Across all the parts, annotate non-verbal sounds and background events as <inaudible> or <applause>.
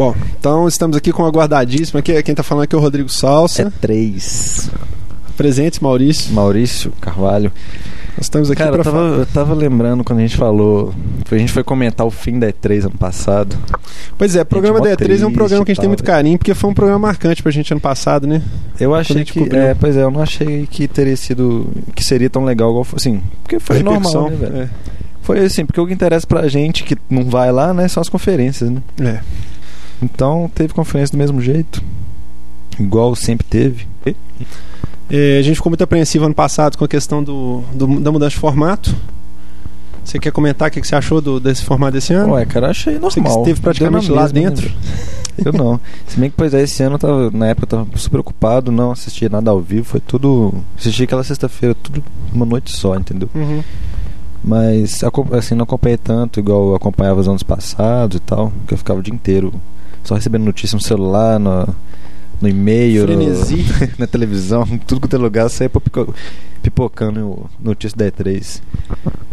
Bom, então estamos aqui com a guardadíssima. Aqui, quem tá falando aqui é o Rodrigo Salsa. É três. Presentes, Maurício. Maurício Carvalho. Nós estamos aqui Cara, eu tava, falar. eu tava lembrando quando a gente falou. A gente foi comentar o fim da E3 ano passado. Pois é, o programa da E3 é um programa que a gente tem muito velho. carinho, porque foi um programa marcante pra gente ano passado, né? Eu achei que. cobriu. É, pois é, eu não achei que teria sido. que seria tão legal igual. Assim, porque foi normal, né, velho? é. Foi assim, porque o que interessa pra gente que não vai lá, né, são as conferências, né? É. Então teve conferência do mesmo jeito. Igual sempre teve. É, a gente ficou muito apreensivo ano passado com a questão do, do- da mudança de formato. Você quer comentar o que, que você achou do- desse formato desse ano? Ué, cara, achei normal. Você que esteve praticamente lá né, dentro. Eu não. Se bem que, pois é, esse ano eu tava, na época eu tava super ocupado, não assistia nada ao vivo, foi tudo. Assisti aquela sexta-feira, tudo uma noite só, entendeu? Uhum. Mas assim, não acompanhei tanto igual eu acompanhava os anos passados e tal, que eu ficava o dia inteiro só recebendo notícia no celular, no, no e-mail, no- Frenesi. <laughs> na televisão, tudo quanto é lugar, pipo- pipocando notícia da E3.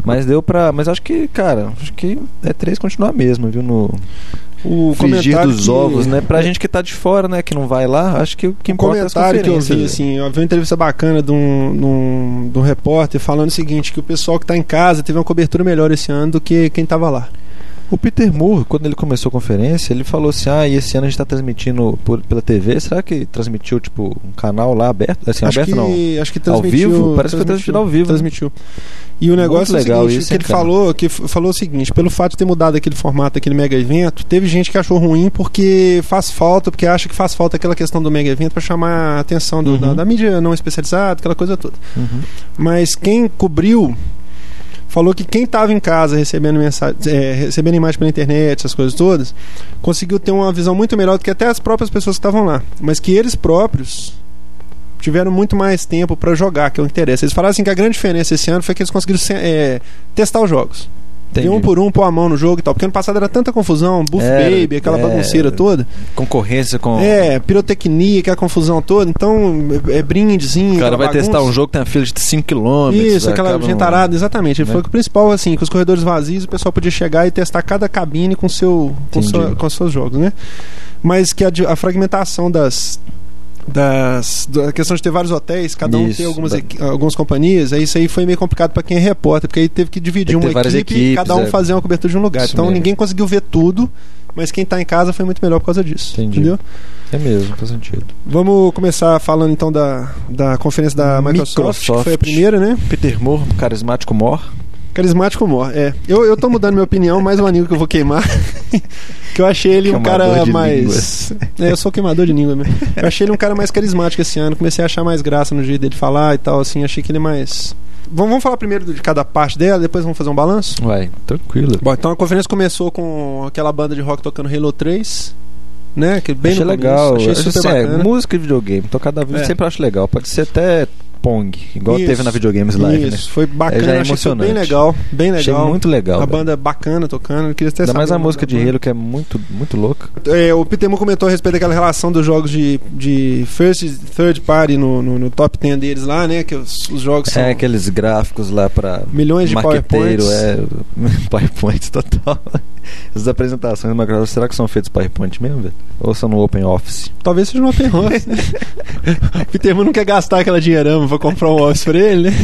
Mas deu pra. Mas acho que, cara, acho que a E3 continua a mesma, viu? No O frigir dos que- ovos, né? Pra gente que tá de fora, né? Que não vai lá, acho que o que Um importa é as comentário que eu vi, assim, eu vi uma entrevista bacana de um, de um, de um repórter falando o seguinte, que o pessoal que está em casa teve uma cobertura melhor esse ano do que quem estava lá. O Peter Moore, quando ele começou a conferência, ele falou assim: Ah, e esse ano a gente tá transmitindo por- pela TV. Será que transmitiu, tipo, um canal lá aberto? Assim, acho, aberto que, não. acho que Ao transmitiu. vivo? Parece que foi transmitido ao vivo, né? Transmitiu. E o negócio Muito é o legal seguinte, isso, que ele cara? falou, que falou o seguinte, pelo fato de ter mudado aquele formato, aquele mega evento, teve gente que achou ruim porque faz falta, porque acha que faz falta aquela questão do mega evento para chamar a atenção do- Uhum. da, da mídia não especializada, aquela coisa toda. Uhum. Mas quem cobriu falou que quem estava em casa recebendo mensagem, é, recebendo imagem pela internet, essas coisas todas, conseguiu ter uma visão muito melhor do que até as próprias pessoas que estavam lá. Mas que eles próprios tiveram muito mais tempo para jogar, que é o interesse. Eles falaram assim que a grande diferença esse ano foi que eles conseguiram se- é, testar os jogos. Entendi. Ver um por um, pôr a mão no jogo e tal. Porque ano passado era tanta confusão, Buff Era, Baby, aquela é. bagunceira toda. Concorrência com. É, pirotecnia, aquela confusão toda. Então, é, é brindezinho. o cara vai testar bagunça. um jogo que tem uma fila de 5km. Isso, aquela gentarada, exatamente. Ele né? falou que o principal, assim, com os corredores vazios, o pessoal podia chegar e testar cada cabine com seu com, sua, com seus jogos, né? Mas que a, a fragmentação das. Das, da questão de ter vários hotéis, cada um Isso, ter algumas, da- algumas companhias, aí isso aí foi meio complicado para quem é repórter, porque aí teve que dividir uma equipe, equipes, cada um é. fazer uma cobertura de um lugar. Isso então mesmo. ninguém conseguiu ver tudo, mas quem tá em casa foi muito melhor por causa disso. Entendi. Entendeu? É mesmo, faz sentido. Vamos começar falando então da, da conferência da Microsoft, que foi a Microsoft. primeira, né? Peter Moore, carismático Moore. Carismático Mor, é. Eu, eu tô mudando minha opinião, mais um anime que eu vou queimar. <laughs> que eu achei ele um Queimador cara de mais. É, eu sou queimador de língua mesmo. Eu achei ele um cara mais carismático esse ano. Comecei a achar mais graça no jeito dele falar e tal, assim. Achei que ele é mais. Vamos, vamos falar primeiro de cada parte dela, depois vamos fazer um balanço? Vai, tranquilo. Bom, então a conferência começou com aquela banda de rock tocando Halo 3, né? Que bem achei legal. Achei Acho super assim, é, bacana. música e videogame. Tocar da vida É. sempre acho legal. Pode ser até Pong, igual Isso. teve na Videogames Live, Isso, né? foi bacana, É, é achei tudo bem emocionante. legal, bem Achei legal. muito legal. a velho. banda bacana tocando, eu queria Ainda mais a música de banda. Halo que é muito, muito louca. É, o Moore comentou a respeito daquela relação dos jogos de, de first e third party no, no, no top 10 deles lá, né? Que os, os jogos são É aqueles gráficos lá pra milhões de PowerPoints. é <laughs> PowerPoint total. As apresentações da Microsoft, será que são feitas PowerPoint mesmo, velho? Ou são no Open Office? Talvez seja no Open <laughs> Office. né? o Peter não quer gastar aquela dinheirama pra comprar um Office pra ele, né?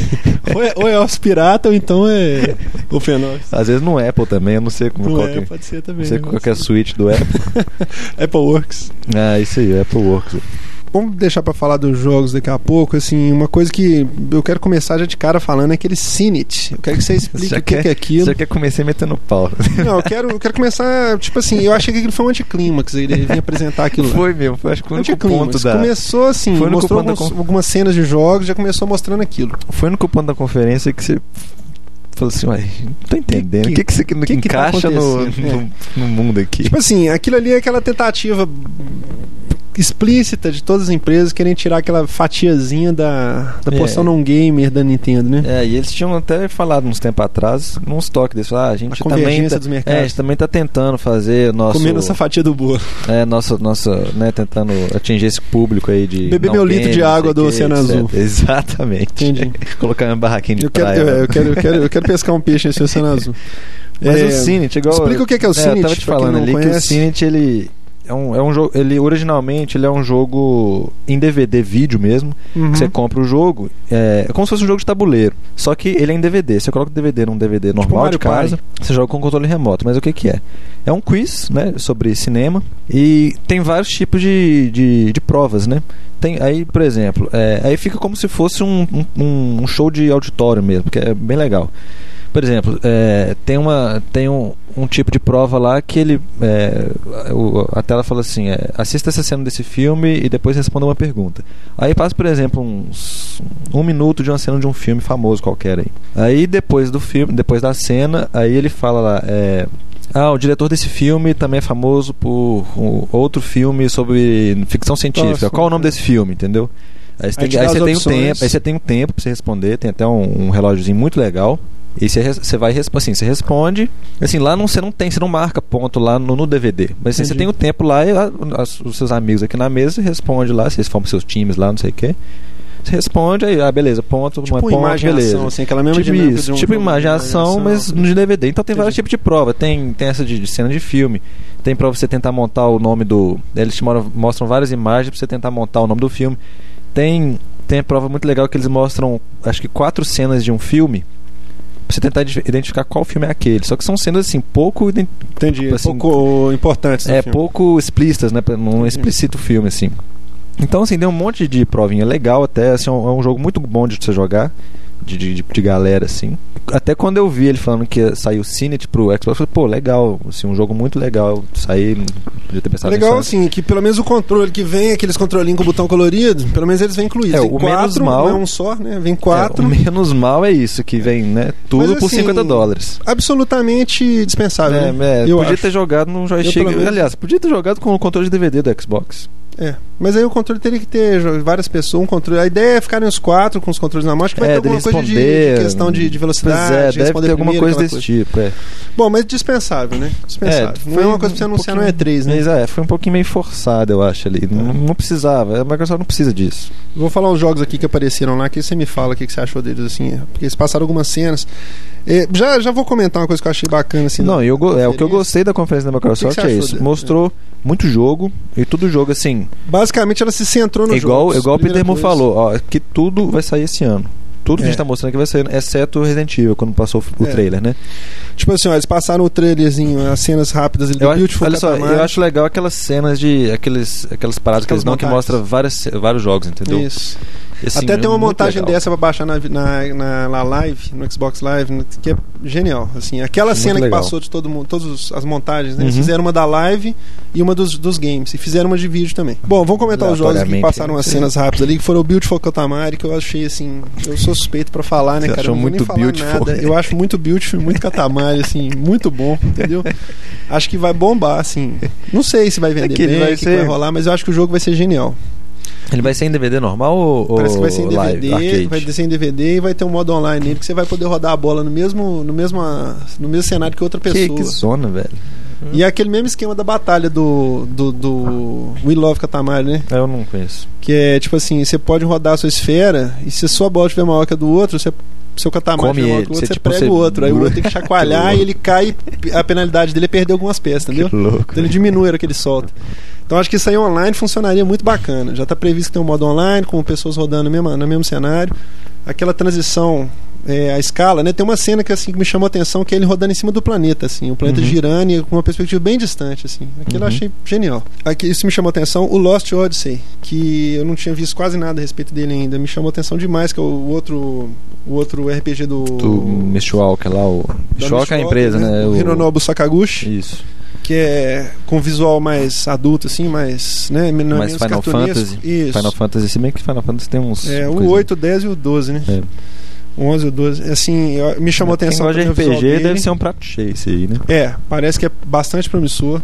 Ou é, ou é Office pirata ou então é Open Office. Às vezes no Apple também, eu não sei como Não qual é, que, pode ser não também. sei né? qual é a suíte do Apple. <laughs> Apple Works. ah, isso aí, Apple Works. Vamos deixar pra falar dos jogos daqui a pouco. Assim, uma coisa que eu quero começar já de cara falando é aquele Cinit. Eu quero que você explique Já o que, quer- que é aquilo. Já quer comecei metendo pau. Não, eu quero, eu quero começar, tipo assim, eu achei que aquilo foi um anticlímax, ele vinha apresentar aquilo lá. Foi mesmo, foi acho que o único Anticlímax. ponto da... Começou assim, Foi no mostrou da alguns- con- algumas cenas de jogos, já começou mostrando aquilo. Foi no ponto da conferência que você falou assim, uai, não tô entendendo. O Que- que, que, que tá encaixa no, acontecendo? no, no mundo aqui? Tipo assim, aquilo ali é aquela tentativa explícita de todas as empresas querem tirar aquela fatiazinha da, da É. porção não gamer da Nintendo, né? É, e eles tinham até falado uns tempos atrás, num estoque desse, ah, a gente A também tá, é, a gente também tá tentando fazer nosso Comendo essa fatia do bolo. é, nossa, nossa, né, tentando atingir esse público aí de Beber meu litro de água do Oceano etc. Azul. Exatamente. Entendi. <laughs> Colocar uma barraquinha de Eu praia. eu, eu quero, eu, quero, eu quero pescar um peixe nesse oceano <laughs> azul. Mas É, o Cinit, igual explica o que é que é o eu Cinit, tava te falando ali que o conhece. Cinit ele é um, é um jogo. Ele originalmente ele é um jogo em DVD vídeo mesmo. Uhum. Você compra o jogo, é, é como se fosse um jogo de tabuleiro. Só que ele é em DVD. Você coloca o DVD num DVD normal Tipo Mario de casa, você joga com controle remoto. Mas o que, que é? É um quiz, né? Sobre cinema. E tem vários tipos de, de, de provas, né? Tem, aí, por exemplo, é, aí fica como se fosse um, um, um show de auditório mesmo, que é bem legal. Por exemplo, é, tem, uma, tem um, um tipo de prova lá que ele. É, o- a tela fala assim: é, assista essa cena desse filme e depois responda uma pergunta. Aí passa, por exemplo, uns, um minuto de uma cena de um filme famoso qualquer aí. Aí depois do filme, depois da cena, aí ele fala lá. É, ah, o diretor desse filme também é famoso por um outro filme sobre ficção científica. Nossa. Qual é o nome desse filme, entendeu? Aí você tem, te aí você tem um tempo, aí você tem um tempo pra você responder, tem até um, um relógiozinho muito legal. E você, vai assim, você responde. Assim, lá não, você não tem, você não marca ponto lá no, no DVD. Mas assim, você tem o tempo lá e a- as- os seus amigos aqui na mesa responde lá, eles formam seus times lá, não sei o quê. Você responde, aí, ah, beleza, ponto, não é Tipo ponto, imaginação, beleza. assim, aquela mesma tipo isso, de um tipo imaginação, mas no de DVD. Então tem vários Entendi. tipos de prova. Tem, tem essa de, de cena de filme. Tem pra você tentar montar o nome do. Eles te mostram, várias imagens pra você tentar montar o nome do filme. Tem, tem a prova muito legal que eles mostram, acho que quatro cenas de um filme. Pra você tentar ide- identificar qual filme é aquele. Só que são cenas assim, pouco. Entendi. assim, pouco importantes. do é, filme. pouco explícitas, né? Não explicita o filme, assim. Então, assim, tem um monte de provinha legal até. Assim, é um, é um jogo muito bom de você jogar. De, de, de- galera, assim. Até quando eu vi ele falando que ia sair o Cinet pro Xbox, eu falei, pô, legal. Assim, um jogo muito legal. Sair, podia ter pensado Legal, assim, que pelo menos o controle que vem, aqueles controlinhos com o botão colorido, pelo menos eles vêm incluídos. É, o quatro, menos mal- é um só, né? Vem É, quatro. o menos mal é isso, que vem, né? Tudo Mas, por assim, 50 dólares. Absolutamente dispensável. É, né? é, Eu podia acho. ter jogado num joystick. menos- Aliás, podia ter jogado com o controle de DVD do Xbox. É. Mas aí o controle teria que ter várias pessoas, um controle. A ideia é ficarem os quatro com os controles na mão. Acho que vai é, ter alguma coisa de, de questão de, de velocidade. É, de deve responder ter alguma coisa desse tipo. É. Bom, mas dispensável, né? Dispensável. É, foi uma coisa pra você um anunciar no pouquinho- E3, né? Mas é, foi um pouquinho meio forçado, eu acho, ali. Não, não precisava. A Microsoft não precisa disso. Vou falar uns jogos aqui que apareceram lá, que você me fala o que, que você achou deles, assim. é, Porque eles passaram algumas cenas. É, já, já vou comentar uma coisa que eu achei bacana, assim. não, da- eu, é, o que eu gostei da conferência da Microsoft que que é isso. dele? Mostrou muito jogo e tudo jogo assim. Basicamente, ela se centrou no igual jogo. igual o Peter Moore falou, ó, que tudo vai sair esse ano. Tudo que a É. gente tá mostrando aqui vai sair, exceto o Resident Evil, quando passou o É. trailer, né? Tipo assim, ó, eles passaram o trailerzinho, as cenas rápidas ali do Eu, acho- Beautiful olha só, Katamari. eu acho legal aquelas cenas de. Aqueles, aquelas paradas que Aquelas eles dão que montagens. mostra várias, vários jogos, entendeu? Isso. Assim, Até tem uma muito montagem legal. dessa pra baixar na, na, na, na live, no Xbox Live, que é genial. Assim, aquela Muito cena que passou de todo mundo, todas as montagens, né? Eles Uhum. fizeram uma da live e uma dos, dos games. E fizeram uma de vídeo também. Bom, vamos comentar os jogos que passaram umas cenas rápidas ali, que foram o Beautiful Katamari, que eu achei assim. Eu sou suspeito pra falar, né, Você cara? achou eu não vou nem muito falar beautiful, nada. né? Eu acho muito beautiful, muito Katamari, assim, muito bom, entendeu? <laughs> Acho que vai bombar, assim. Não sei se vai vender É bem, vai ser- vai rolar, mas eu acho que o jogo vai ser genial. Ele vai ser em DVD normal ou, Parece que vai ser em DVD, live, vai ser em DVD e vai ter um modo online nele que você vai poder rodar a bola no mesmo, no mesmo, no mesmo cenário que outra Que, pessoa. que zona, velho. E é aquele mesmo esquema da batalha do, do, do We Love Katamari, né? Eu não conheço. Que é tipo assim, você pode rodar a sua esfera e se a sua bola estiver maior que a do outro, você seu catamar Come estiver maior ele, que o outro, você, você tipo, prega o outro. Aí o outro tem que <laughs> chacoalhar e ele cai. A penalidade dele é perder algumas peças, entendeu? Que louco. Então ele diminui a hora que ele solta. Então acho que isso aí online funcionaria muito bacana. Já está previsto que tem um modo online, com pessoas rodando no mesmo, no mesmo cenário. Aquela transição, é, a escala, né? Tem uma cena que assim que me chamou a atenção, que é ele rodando em cima do planeta, assim, o planeta Uhum. girando e com uma perspectiva bem distante, assim. Aquilo eu Uhum. achei genial. Aqui, isso me chamou a atenção. O Lost Odyssey, que eu não tinha visto quase nada a respeito dele ainda, me chamou a atenção demais, que é o outro, o outro RPG do. Do Mistwalker lá, o. Mistwalker é a empresa, né? O Hironobu Sakaguchi Isso. que é com visual mais adulto, assim, mais. Né, Mais menos Final. Fantasy. Isso. Final Fantasy, se bem que Final Fantasy tem uns. É, o coisa- 8, o 10 e o 12, né? É. O 11 e o 12. Assim, eu- me chamou a Quem atenção. gosta de RPG deve ser um prato cheio esse aí, né? É, parece que é bastante promissor.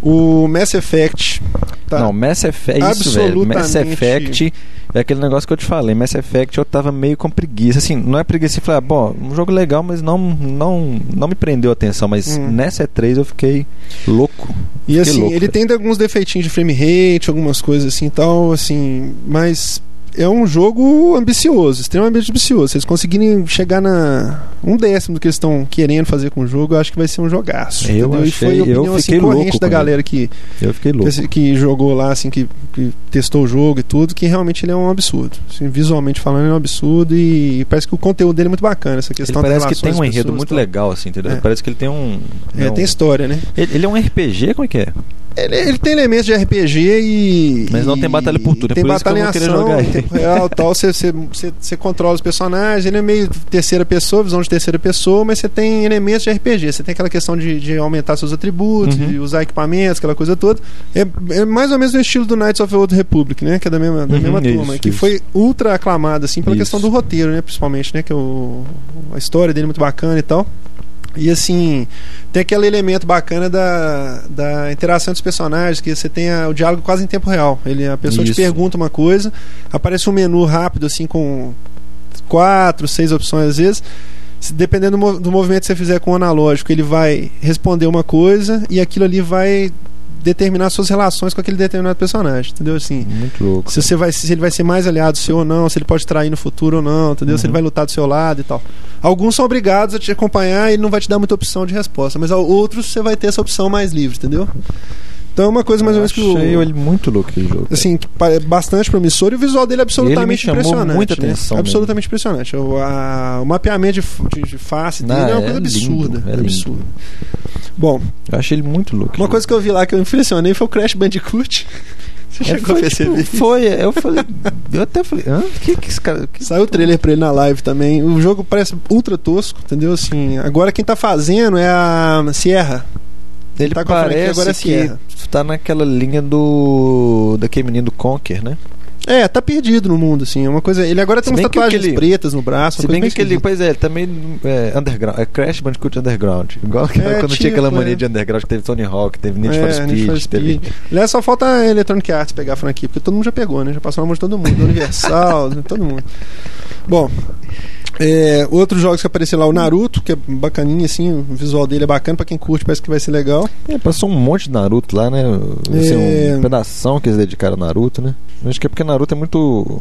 O Mass Effect. Tá. Não, Mass Effect. É isso, velho. Mass Absolutamente. Effect é aquele negócio que eu te falei. Mass Effect eu tava meio com preguiça. Assim, não é preguiça. Eu falei, ah, bom, um jogo legal, mas não, não, não me prendeu a atenção. Mas Hum. nessa E3 eu fiquei louco. E Fiquei assim, louco, ele velho. tem alguns defeitinhos de frame rate, algumas coisas assim e tal, assim, mas é um jogo ambicioso, extremamente ambicioso. Se eles conseguirem chegar na um décimo do que eles estão querendo fazer com o jogo, eu acho que vai ser um jogaço. Eu entendeu? e achei- foi a eu opinião assim, fiquei corrente da galera que, Eu fiquei louco. que, que jogou lá, assim, que, que testou o jogo e tudo, que realmente ele é um absurdo. Assim, visualmente falando, ele é um absurdo e parece que o conteúdo dele é muito bacana. Essa Ele questão das parece que tem um enredo muito legal, assim, entendeu? É. Parece que ele tem um. É, né, um- tem história, né? Ele, ele é um RPG? Como é que é? Ele, ele tem elementos de RPG e. Mas não tem batalha por turno, é Tem por isso que eu batalha querer ação, jogar em tempo real tal. Você, você, você, você controla os personagens, ele é meio terceira pessoa, visão de terceira pessoa, mas você tem elementos de RPG. Você tem aquela questão de, de aumentar seus atributos, Uhum. de usar equipamentos, aquela coisa toda. É, é mais ou menos no estilo do Knights of the Old Republic, né? Que é da mesma, da Uhum, mesma isso, turma. Que isso. foi ultra aclamado, assim, pela Isso. questão do roteiro, né? Principalmente, né? Que é o, a história dele é muito bacana e tal. E assim, tem aquele elemento bacana da, da interação dos personagens, que você tem a- o diálogo quase em tempo real. Ele, a pessoa te Isso. pergunta uma coisa, aparece um menu rápido, assim, com quatro, seis opções às vezes. Se- Dependendo do movimento que você fizer com o analógico, ele vai responder uma coisa e aquilo ali vai determinar suas relações com aquele determinado personagem, entendeu? Assim, Muito louco. se, você vai, se ele vai ser mais aliado seu ou não, se ele pode trair no futuro ou não, entendeu? Se ele Uhum. vai lutar do seu lado e tal. Alguns são obrigados a te acompanhar e ele não vai te dar muita opção de resposta, mas outros você vai ter essa opção mais livre, entendeu? Então é uma coisa mais ou menos que o. achei ele muito louco aquele jogo. Assim, é bastante promissor e o visual dele é absolutamente chamou impressionante. muita né? atenção Absolutamente impressionante. O, a- o mapeamento de, de- de face dele Ah, é uma é coisa lindo, absurda. é lindo. absurda. Bom, Eu achei ele muito louco. uma coisa que eu vi lá que eu impressionei foi o Crash Bandicoot. <laughs> Você É, chegou a foi, perceber? tipo, foi, eu falei. Eu até falei, hã? Que que esse cara. Que... Saiu o trailer pra ele na live também. O jogo parece ultra tosco, entendeu? Assim, agora quem tá fazendo é a Sierra. Ele tá com a franquia, parece agora é que Sierra. tá naquela linha do. daquele menino do Conker, né? É, tá perdido no mundo, assim. É uma coisa. Ele agora tem umas tatuagens aquele- pretas no braço. Se bem que aquele. bem Pois é, ele também é underground. É Crash Bandicoot Underground. Igual que- É, <laughs> quando tipo, tinha aquela mania é. de underground que teve Tony Hawk, teve Need É, for Speed, Need for teve. Speed. Aliás, só falta a Electronic Arts pegar a franquia, porque todo mundo já pegou, né? Já passou na mão de todo mundo. Universal, <laughs> todo mundo. Bom, é, outros jogos que apareceram lá, o Naruto, que é bacaninho, assim, o visual dele é bacana, pra quem curte parece que vai ser legal. É, passou um monte de Naruto lá, né? Assim, É. Um pedação que eles dedicaram a Naruto, né? Acho que é porque Naruto é muito.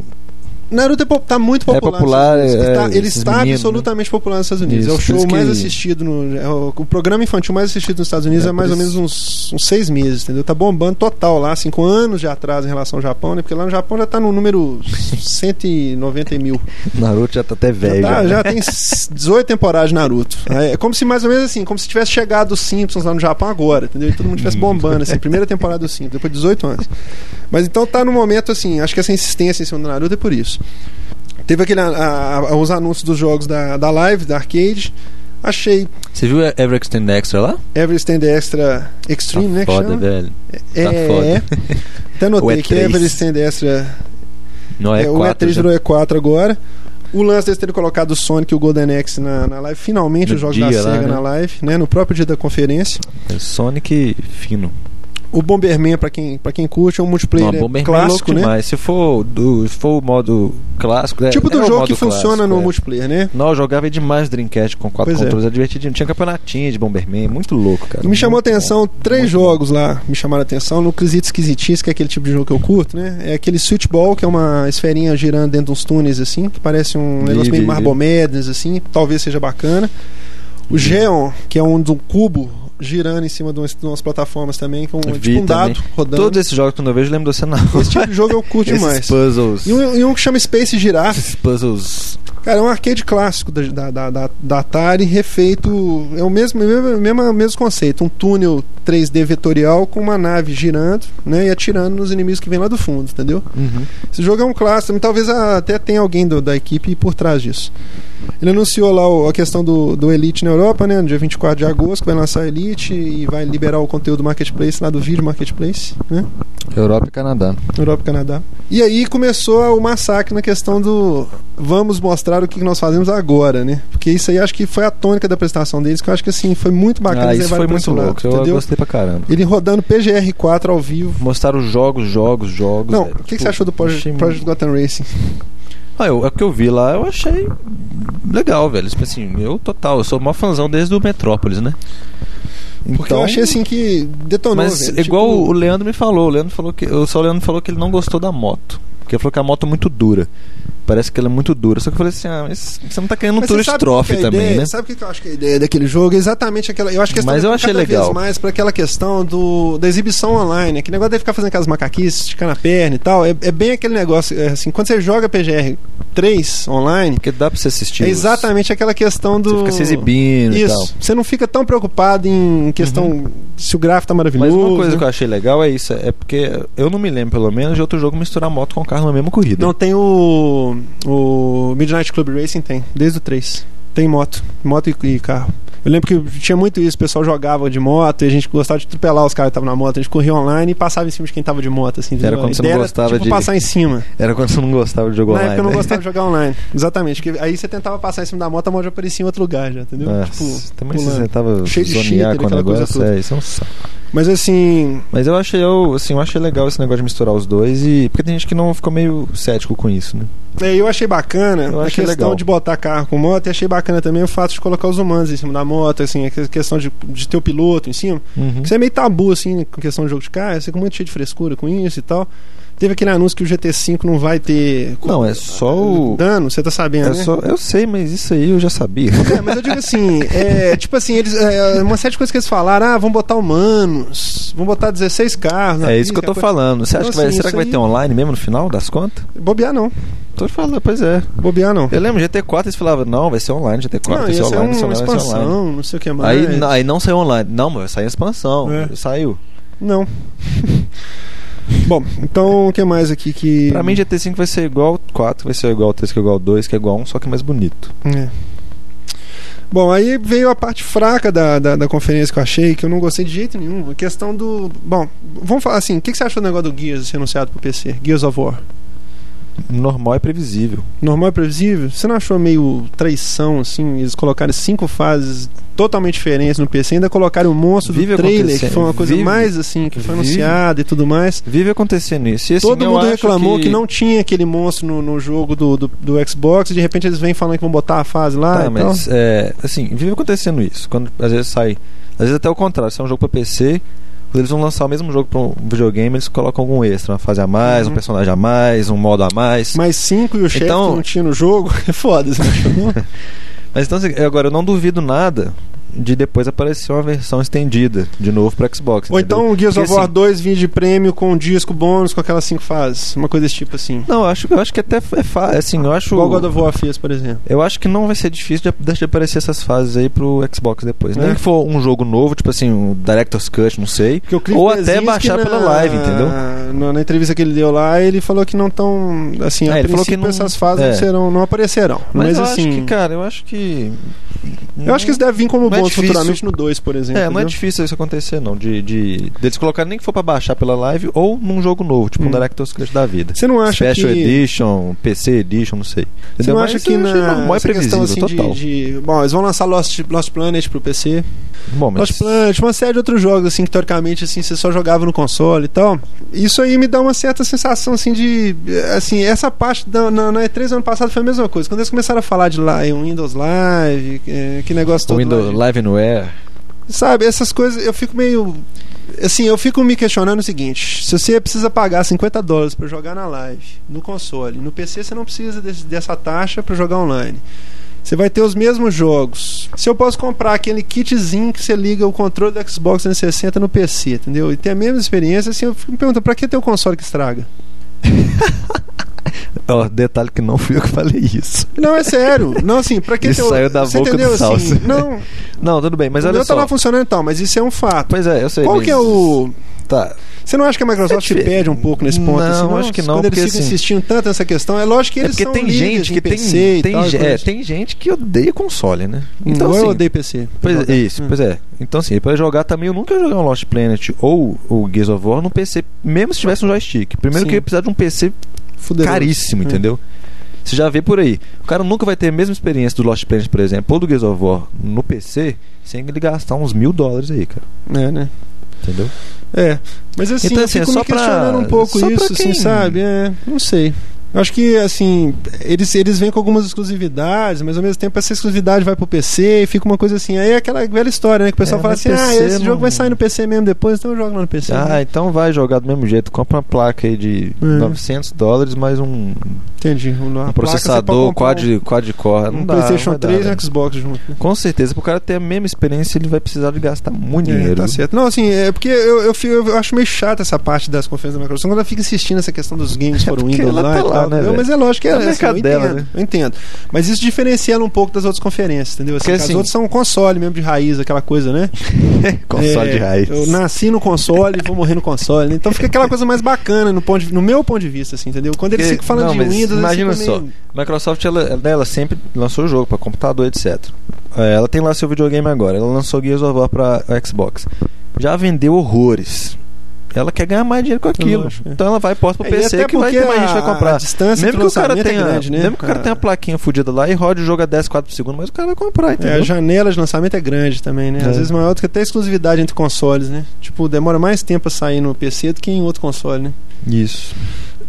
Naruto é tá muito É popular. popular, nos Estados Unidos. é, Está- ele está meninos, absolutamente popular nos Estados Unidos. Isso, é o show mais que- assistido no. É o, o programa infantil mais assistido nos Estados Unidos É, mais ou menos uns, uns seis meses, entendeu? Tá bombando total lá, com anos de atraso em relação ao Japão, né? Porque lá no Japão já tá no número <laughs> 190 mil. Naruto já tá até velho. Já, tá- né? já tem 18 temporadas de Naruto. É como se mais ou menos assim, como se tivesse chegado os Simpsons lá no Japão agora, entendeu? E todo mundo estivesse bombando, assim, primeira temporada dos Simpsons, depois de 18 anos. Mas então tá no momento assim, acho que essa insistência em cima do Naruto é por isso. Teve aquele, a- a- os anúncios dos jogos da, da live, da arcade. Achei Você viu Ever Extend Extra lá? Ever Stand Extra Extreme, né? que Foda, chama? velho. É, tá foda. é. <laughs> Até notei que E3. Ever Stand Extra Não é, o 4. E3 virou E4 agora. O lance deles terem colocado o Sonic e o Golden Axe na, na live, finalmente No os jogos da lá, SEGA né? na live, né? No próprio dia da conferência. É Sonic fino. O Bomberman, pra quem, pra quem curte, é um multiplayer Não, Bomberman é clássico, louco né? demais. Se for, do, se for o modo clássico. é- Tipo do é o jogo que funciona clássico, no é. multiplayer, né? Não, eu jogava demais Dreamcast com quatro Pois é. controles, é. divertidinho. Tinha campeonatinho de Bomberman, muito louco, cara. E me chamou a atenção bom. três Muito jogos lá, me chamaram a atenção. No Quesito Esquisitice, que é aquele tipo de jogo que eu curto, né? É aquele Switchball, que é uma esferinha girando dentro de uns túneis, assim, que parece um negócio meio vi. Marble Madness, assim, talvez seja bacana. O Geon, que é um de um cubo girando em cima de umas, de umas plataformas também, com Vi tipo um dado também. rodando. Todos esses jogos, quando eu vejo, eu lembro do cenário. Esse tipo de jogo eu curto <laughs> demais. puzzles. E um, e um que chama Space Giraffe. Esses puzzles. Cara, é um arcade clássico da, da, da, da- Atari, refeito. É o mesmo, mesmo, mesmo, mesmo conceito. Um túnel 3D vetorial com uma nave girando né, e atirando nos inimigos que vem lá do fundo, entendeu? Uhum. Esse jogo é um clássico, talvez até tenha alguém do- da equipe por trás disso. Ele anunciou lá o- a questão do, do Elite na Europa, né? No dia 24 de agosto, que vai lançar Elite e vai liberar o conteúdo Marketplace lá do vídeo Marketplace, né? Europa e Canadá. Europa e Canadá. E aí começou o massacre na questão do vamos mostrar o que nós fazemos agora, né? Porque isso aí acho que foi a tônica da apresentação deles, que eu acho que assim, foi muito bacana. ah, isso foi muito louco. Eu entendeu? gostei pra caramba. Ele rodando PGR4 ao vivo. Mostraram os jogos, jogos, jogos. Não, o que, que você achou do Project, Project Gotham Racing? Ah, eu, é o que eu vi lá, eu achei legal, velho. Tipo assim, eu total, eu sou o maior fãzão desde o Metrópolis, né? Porque eu achei assim que detonou. Mas velho, igual tipo, o Leandro me falou, o Leandro falou que. O só o Leandro falou que ele não gostou da moto. Porque ele falou que a moto é muito dura. Parece que ela é muito dura. Só que eu falei assim, ah, mas você não tá querendo um Mas Tourist sabe Trophy é também, ideia? né? Sabe o que eu acho que é a ideia daquele jogo? É exatamente aquela. Eu acho que eles Mas eu achei legal. mais para aquela questão do, da exibição online. Aquele negócio de ficar fazendo aquelas macaquices, esticando a perna e tal. É, é bem aquele negócio. é assim, quando você joga PGR 3 online, Porque dá pra você assistir. é os- exatamente aquela questão do. Você fica se exibindo e Isso. tal. Você não fica tão preocupado em questão se o gráfico tá Mas maravilhoso. uma coisa né? que eu achei legal é isso, é porque eu não me lembro, pelo menos, de outro jogo misturar moto com carro na mesma corrida. Não, tem o. O Midnight Club Racing tem, desde o 3. Tem moto. Moto e, e carro. Eu lembro que tinha muito isso, o pessoal jogava de moto e a gente gostava de atropelar os caras que estavam na moto. A gente corria online e passava em cima de quem tava de moto, assim. Era quando você não ideia era, gostava tipo, de- passar em cima. Era quando você não gostava de jogo Na online. época eu não né? gostava de jogar online. Exatamente. Que aí você tentava passar em cima da moto, a moto já aparecia em outro lugar, já, entendeu? Nossa, Tipo, também você tentava Cheio de cheater, com o negócio, é, isso é um saco. Mas assim, Mas eu achei, eu, assim, eu achei legal esse negócio de misturar os dois e. Porque tem gente que não ficou meio cético com isso, né? É, eu achei bacana Eu a achei questão legal. de botar carro com moto e achei bacana também o fato de colocar os humanos em cima da moto, assim, a questão de, de ter o piloto em cima. Uhum. Isso é meio tabu, assim, com questão de jogo de carro, você fica muito cheio de frescura com isso e tal. Teve aquele anúncio que o GT5 não vai ter Não, é só o. dano, você tá sabendo, É né? só, eu sei, mas isso aí eu já sabia. É, mas eu digo assim, é, <laughs> tipo assim, eles, é, uma série de coisas que eles falaram, ah, vão botar humanos, vão botar 16 carros. É isso que eu tô coisa- falando. Você acha Então, que vai, assim, será que vai aí- ter online mesmo no final das contas? Bobear não, Tô falando, pois é. bobear não. Eu lembro, GT4 eles falavam, não, vai ser online, GT4 Não, vai ser online, vai ser online, vai ser online. expansão, não sei o que mais. Aí, aí não saiu online. Não, mas a expansão. É. Saiu. Não. <laughs> Bom, então o que mais aqui que. Pra mim, GT5 vai ser igual ao 4, vai ser igual ao 3, que é igual ao 2, que é igual ao 1, só que mais bonito. É. Bom, aí veio a parte fraca da, da, da conferência que eu achei, que eu não gostei de jeito nenhum. A questão do. Bom, vamos falar assim: o que, que você achou do negócio do Gears ser anunciado pro PC? Gears of War. Normal e previsível. Normal e previsível? Você não achou meio traição, assim, eles colocarem cinco fases totalmente diferentes no PC, ainda colocaram o monstro Vive do trailer, que foi uma coisa Vive- mais assim, que foi anunciada e tudo mais. Vive acontecendo isso. Assim, Todo mundo reclamou que... não tinha aquele monstro no, no jogo do, do, do Xbox, e de repente eles vêm falando que vão botar a fase lá Tá, mas é, assim, vive acontecendo isso. Quando às vezes sai. Às vezes até o contrário, se é um jogo pra PC, quando eles vão lançar o mesmo jogo pra um videogame, eles colocam algum extra, uma fase a mais, Uhum. um personagem a mais, um modo a mais. Mais cinco e o chefe Então- não tinha no jogo, <laughs> é foda? <laughs> Mas então, assim, agora eu não duvido nada de depois aparecer uma versão estendida de novo pro Xbox. Ou entendeu? então o Gears of War assim, 2 vir de prêmio com um disco bônus com aquelas cinco fases. Uma coisa desse tipo assim. Não, eu acho, eu acho que até é fácil. Assim, eu acho. Igual God of War fez, por exemplo. Eu acho que não vai ser difícil de, de aparecer essas fases aí pro Xbox depois. É. Nem que for um jogo novo, tipo assim, um Director's Cut, não sei. Ou até baixar na- pela live, entendeu? Na, na entrevista que ele deu lá, ele falou que não estão. Assim, É, ele falou que não- essas fases é. não, serão, não aparecerão. Mas, Mas, eu assim. acho que, cara, eu acho que. Eu acho que isso deve vir como é bônus difícil. futuramente no 2, por exemplo. É, não é difícil isso acontecer, não. De, de deles colocarem nem que for pra baixar pela live ou num jogo novo, tipo Hum. um Director's Cut da vida. Você não acha Special que. Edition, PC Edition, não sei. Você não acha que na normal questão previsível, assim total. de, de- Bom, eles vão lançar Lost, Lost Planet pro PC. Bom, mas. Lost Planet, uma série de outros jogos, assim, que teoricamente assim, você só jogava no console e tal. Isso aí me dá uma certa sensação, assim, de. Assim, essa parte da, na, na E3 ano passado foi a mesma coisa. Quando eles começaram a falar de live, Windows Live, é, que negócio todo. Windows de- Live Anywhere. Sabe, essas coisas eu fico meio. Assim, eu fico me questionando o seguinte: se você precisa pagar 50 dólares pra jogar na live, no console, no PC você não precisa desse- dessa taxa pra jogar online. Você vai ter os mesmos jogos. Se eu posso comprar aquele kitzinho que você liga o controle do Xbox 360 no PC, entendeu? E ter a mesma experiência, assim, eu fico me perguntando, pra que ter o console que estraga? <laughs> <laughs> Ó, detalhe que não fui eu que falei isso. Não, é sério. Não, assim, pra que Isso ter o. saiu da você boca do entendeu? assim, Salsa. não, <laughs> Não, tudo bem, mas o olha meu tá lá funcionando e tal, mas isso é um fato. Pois é, eu sei. Qual mas- que é o. Tá. Você não acha que a Microsoft É te dife- perde um pouco nesse ponto? Não, assim, eu acho que não, Quando eles ficam assim- insistindo tanto nessa questão, é lógico que É eles porque são tem gente que PC tem, e tem, tal, é, assim. tem gente que odeia console, né? Então, Então, eu assim, odeio PC. Pois é, isso, Hum. pois é. Então, assim, pra jogar também, eu nunca jogar um Lost Planet ou o Gears of War no PC, mesmo se tivesse um joystick. Primeiro Sim. que eu ia precisar de um PC Fuderoso. caríssimo, É. entendeu? Você já vê por aí. O cara nunca vai ter a mesma experiência do Lost Planet, por exemplo, ou do Gears of War no PC, sem ele gastar uns mil dólares aí, cara. É, né? Entendeu? É. Mas assim, Então, eu assim, fico é me só pra- questionando um pouco só pra isso, assim, quem- sabe? É, não sei. Eu acho que, assim, eles, eles vêm com algumas exclusividades, mas ao mesmo tempo essa exclusividade vai pro PC e fica uma coisa assim. Aí é aquela velha história, né? Que o pessoal É, fala assim: ah, PC esse não- jogo vai sair no PC mesmo depois, então eu jogo lá no PC. Ah, né? então vai jogar do mesmo jeito. Compra uma placa aí de É. 900 dólares mais um, Entendi. Um, um processador quad, quad-core. Um, Não um dá, PlayStation não vai 3 dar, e um né? Xbox junto. Com certeza, pro cara ter a mesma experiência, ele vai precisar de gastar muito É, dinheiro. tá certo. Não, assim, é porque eu, eu, fico- eu acho meio chato essa parte das conferências da Microsoft. Quando ela fica insistindo nessa questão dos games <laughs> É porque Windows lá tá e lá, tal. né, Eu- velho? mas é lógico que é, É assim, eu dela, entendo, né? eu entendo. Mas isso diferencia ela um pouco das outras conferências, entendeu? Assim, assim- as outras são um console mesmo de raiz, aquela coisa, né? <laughs> Console É, de raiz. Eu nasci no console e vou morrer no console. né? Então fica aquela coisa mais bacana no, ponto de- no meu ponto de vista, assim, entendeu? Quando eles ficam falando não, de Windows, eles imagina só. meio- Microsoft, ela, ela- sempre lançou jogo pra computador, etc. É, Ela tem lá seu videogame agora. Ela lançou Gears of War pra Xbox. Já vendeu horrores. Ela quer ganhar mais dinheiro com aquilo. Lógico, é. Então ela vai e posta pro É, PC que vai porque ter mais gente vai a- comprar. A distância Mesmo entre que o cara lançamento tenha, é grande, né? mesmo que o cara tenha a plaquinha fudida lá e rode o jogo a 10, 4 por segundo, mas o cara vai comprar, É, entendeu? a janela de lançamento é grande também, né? É. Às vezes maior do que até a exclusividade entre consoles, né? Tipo, demora mais tempo a sair no PC do que em outro console, né? Isso.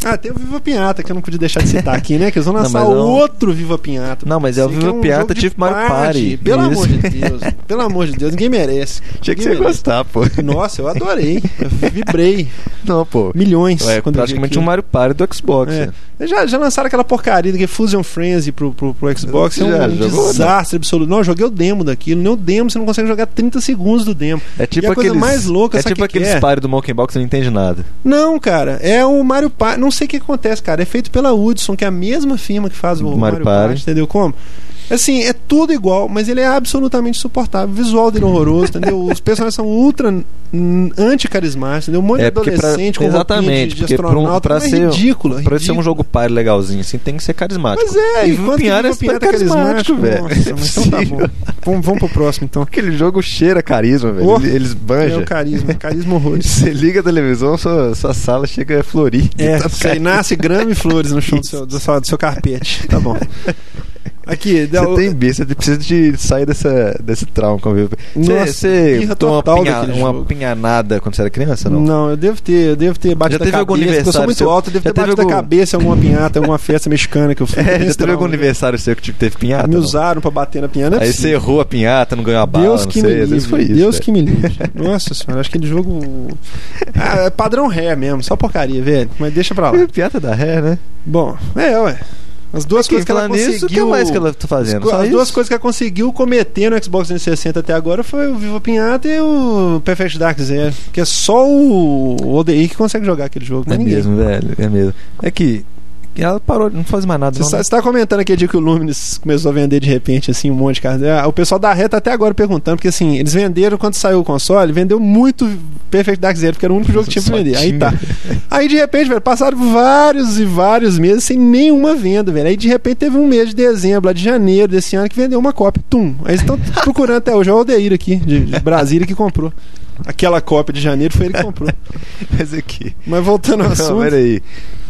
Ah, tem o Viva Pinhata, que eu não podia deixar de citar aqui, né? Que eles vão Não, lançar mas é um- outro Viva Pinhata. Não, mas é o Viva um Pinhata tipo Mario Party. Pelo Isso. amor de Deus. Pelo amor de Deus, ninguém merece. Tinha que você merece. gostar, pô. Nossa, eu adorei. Eu vibrei. Não, pô. Milhões. É praticamente um. Mario Party do Xbox. É. né? Já, já lançaram aquela porcaria que é Fusion Frenzy pro, pro, pro Xbox. É um, Já um jogou, desastre absoluto. Não, eu joguei o demo daquilo. Nem o demo, você não consegue jogar 30 segundos do demo. É tipo E a coisa aqueles, mais louca, é tipo aqueles é? Do Monkey que você não entende nada. Não, cara, é o Mario Party. Não sei o que acontece, cara. É feito pela Hudson, que é a mesma firma que faz o Mario Mario, Party. Party, entendeu como? Assim, é tudo igual, mas ele é absolutamente suportável. O visual dele é horroroso, entendeu? Os personagens são ultra anti-carismáticos, entendeu? Um monte É, de porque pra- adolescente com exatamente, de, de pra astronauta. pra mas é ser- ridículo. Pra ser um ridículo. jogo party legalzinho assim, tem que ser carismático. Mas é, E Pinhara que é o super carismático, velho. Nossa, mas então tá <laughs> bom. Vamos, vamos pro próximo, então. Aquele jogo cheira carisma, velho. Oh, Ele- Eles É banjam. o carisma, carisma <laughs> horroroso. Você liga a televisão, sua, sua sala chega a florir. É, <laughs> Tá você nasce grama e flores no chão do seu, do, seu, do seu carpete. Tá bom. Aqui, Você tem B, você precisa de sair dessa, desse trauma. Você, você tomou uma, pinha, uma pinhanada quando você era criança, Não? não? eu devo ter, eu devo ter batido Já teve algum cabeça, porque eu sou aniversário muito seu? alto, eu devo Já ter batido da algum- cabeça em alguma pinhata, alguma <laughs> festa mexicana que eu fui. É, já teve algum trauma, né? aniversário seu que tipo, teve pinhata? Me não? usaram pra bater na pinhata. é Aí você errou a pinhata, não ganhou a bala, Deus não que sei. me livre. foi isso. Deus velho. que me livre. <laughs> Nossa senhora, acho que aquele jogo. Ah, é padrão ré mesmo, só porcaria, velho. Mas deixa pra lá. <laughs> Piata da ré, né? Bom, é, ué. As duas Aqui, coisas que ela nisso, conseguiu. o que mais que ela tá fazendo? As Só duas coisas que ela conseguiu cometer no Xbox 360 até agora foi o Viva Pinhata e o Perfect Dark Zero. Que é só o ODI que consegue jogar aquele jogo. É ninguém. mesmo, velho. É mesmo. É que ela parou, não faz mais nada. Você está, né? você tá comentando aquele dia que o Luminous começou a vender de repente, assim, um monte de carta. Ah, O pessoal da reta até agora perguntando, porque assim, eles venderam quando saiu o console, vendeu muito Perfect Dark Zero, porque era o único jogo que tinha pra vender. Aí tá. Aí de repente, velho, passaram vários e vários meses sem nenhuma venda, velho. Aí de repente teve um mês de dezembro, lá de janeiro desse ano, que vendeu uma cópia. Tum. Aí eles estão <laughs> procurando até hoje. É o Aldeir aqui, de, de Brasília, que comprou. Aquela cópia de janeiro foi ele que comprou. <laughs> Mas aqui. Mas voltando ao Não, assunto. peraí.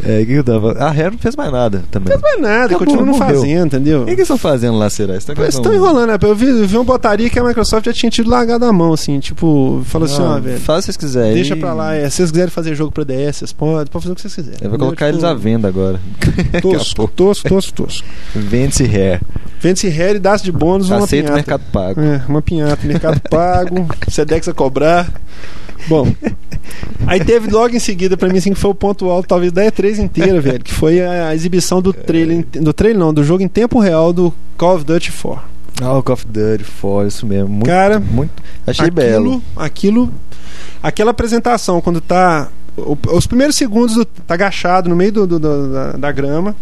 É, o que eu tava. A Rare não fez mais nada também. Não é nada, Acabou, continua não fazendo, entendeu? O que, que eles estão fazendo lá, será? Eles Eles estão enrolando, né? Eu vi, eu vi uma botaria que a Microsoft já tinha tido largado a mão, assim, tipo, falou assim, ó, velho. Faz o que vocês quiserem. Deixa pra lá, é. Se vocês quiserem fazer jogo pra DS, vocês podem, pode fazer o que vocês quiserem. Eu vou colocar Entendeu? eles à venda agora. <laughs> Tosco, tosco, tosco, tosco. Vende-se Rare. Vende-se Harry, dá-se de bônus uma Aceita o. Mercado Pago. É, uma pinhata, mercado pago, <laughs> Sedex a cobrar. Bom, aí teve logo em seguida pra mim assim que foi o ponto alto talvez da E3 inteira, velho, que foi a, exibição do trailer, do trailer não, do jogo em tempo real do Call of Duty 4. Ah, o Call of Duty 4, isso mesmo. Muito, Cara, muito. Achei aquilo, belo. Aquilo, aquela apresentação quando tá os primeiros segundos do, tá agachado no meio do, do- do- da, da grama.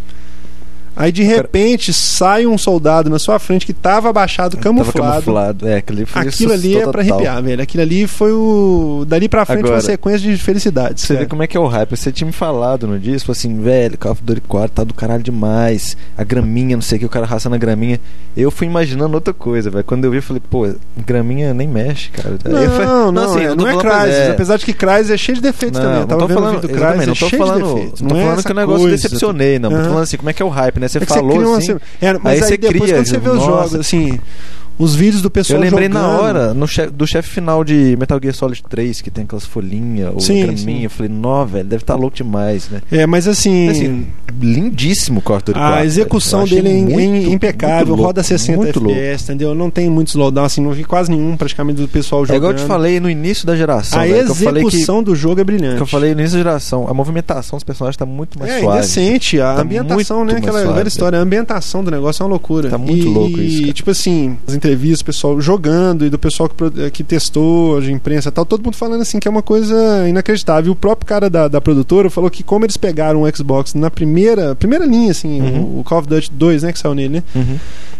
Aí de cara- repente sai um soldado na sua frente que tava abaixado, Tava camuflado. camuflado. É, aquilo ali foi Aquilo ali é pra arrepiar, velho. Aquilo ali foi o. Dali pra frente Agora, uma sequência de felicidades. Você vê cara. como é que é o hype. Você tinha me falado no dia, falou assim, velho, Call of Duty 4 tá do caralho demais. A graminha, não sei o que, o cara raçando a graminha. Eu fui imaginando outra coisa, velho. Quando eu vi, eu falei, pô, graminha nem mexe, cara. Não, falei- não, assim, é, não é Crysis. é. Apesar de que Crysis é cheio de defeitos Não, também. Eu não tava tô vendo falando, o vídeo do Crysis, não é cheio de falando, defeitos. não tô é falando que o negócio coisa, decepcionei, não. Tô falando assim, como é que é o hype, né? Você É falou uma- assim. é, mas aí aí, você depois cria, quando você vê os nossa. jogos, assim, os vídeos do pessoal Eu lembrei jogando. na hora no che- do chefe final de Metal Gear Solid 3, que tem aquelas folhinhas, ou sim. Eu falei, nó, velho, deve estar louco demais, né? É, mas assim, Assim, lindíssimo o 4, a velho. execução Eu achei dele é im- muito, im- impecável, muito louco, roda 60 muito louco. FPS, entendeu? Não tem muito slowdown, assim, não vi quase nenhum praticamente do pessoal É jogando. igual eu te falei no início da geração, a velho, que eu falei que, execução do jogo é brilhante. que eu falei no início da geração, a movimentação dos personagens tá muito mais é, suave. indecente. A Tá ambientação, né? Aquela suave, velha história. A ambientação do negócio é uma loucura. Tá muito e, louco isso, E, cara. tipo assim, as entrevistas, o pessoal jogando e do pessoal que, pro- que testou, de imprensa e tal, todo mundo falando assim que é uma coisa inacreditável. O próprio cara da, da produtora falou que como eles pegaram o Xbox na primeira, primeira linha, assim, Uhum. o, o Call of Duty 2, né, que saiu nele, né? Uhum.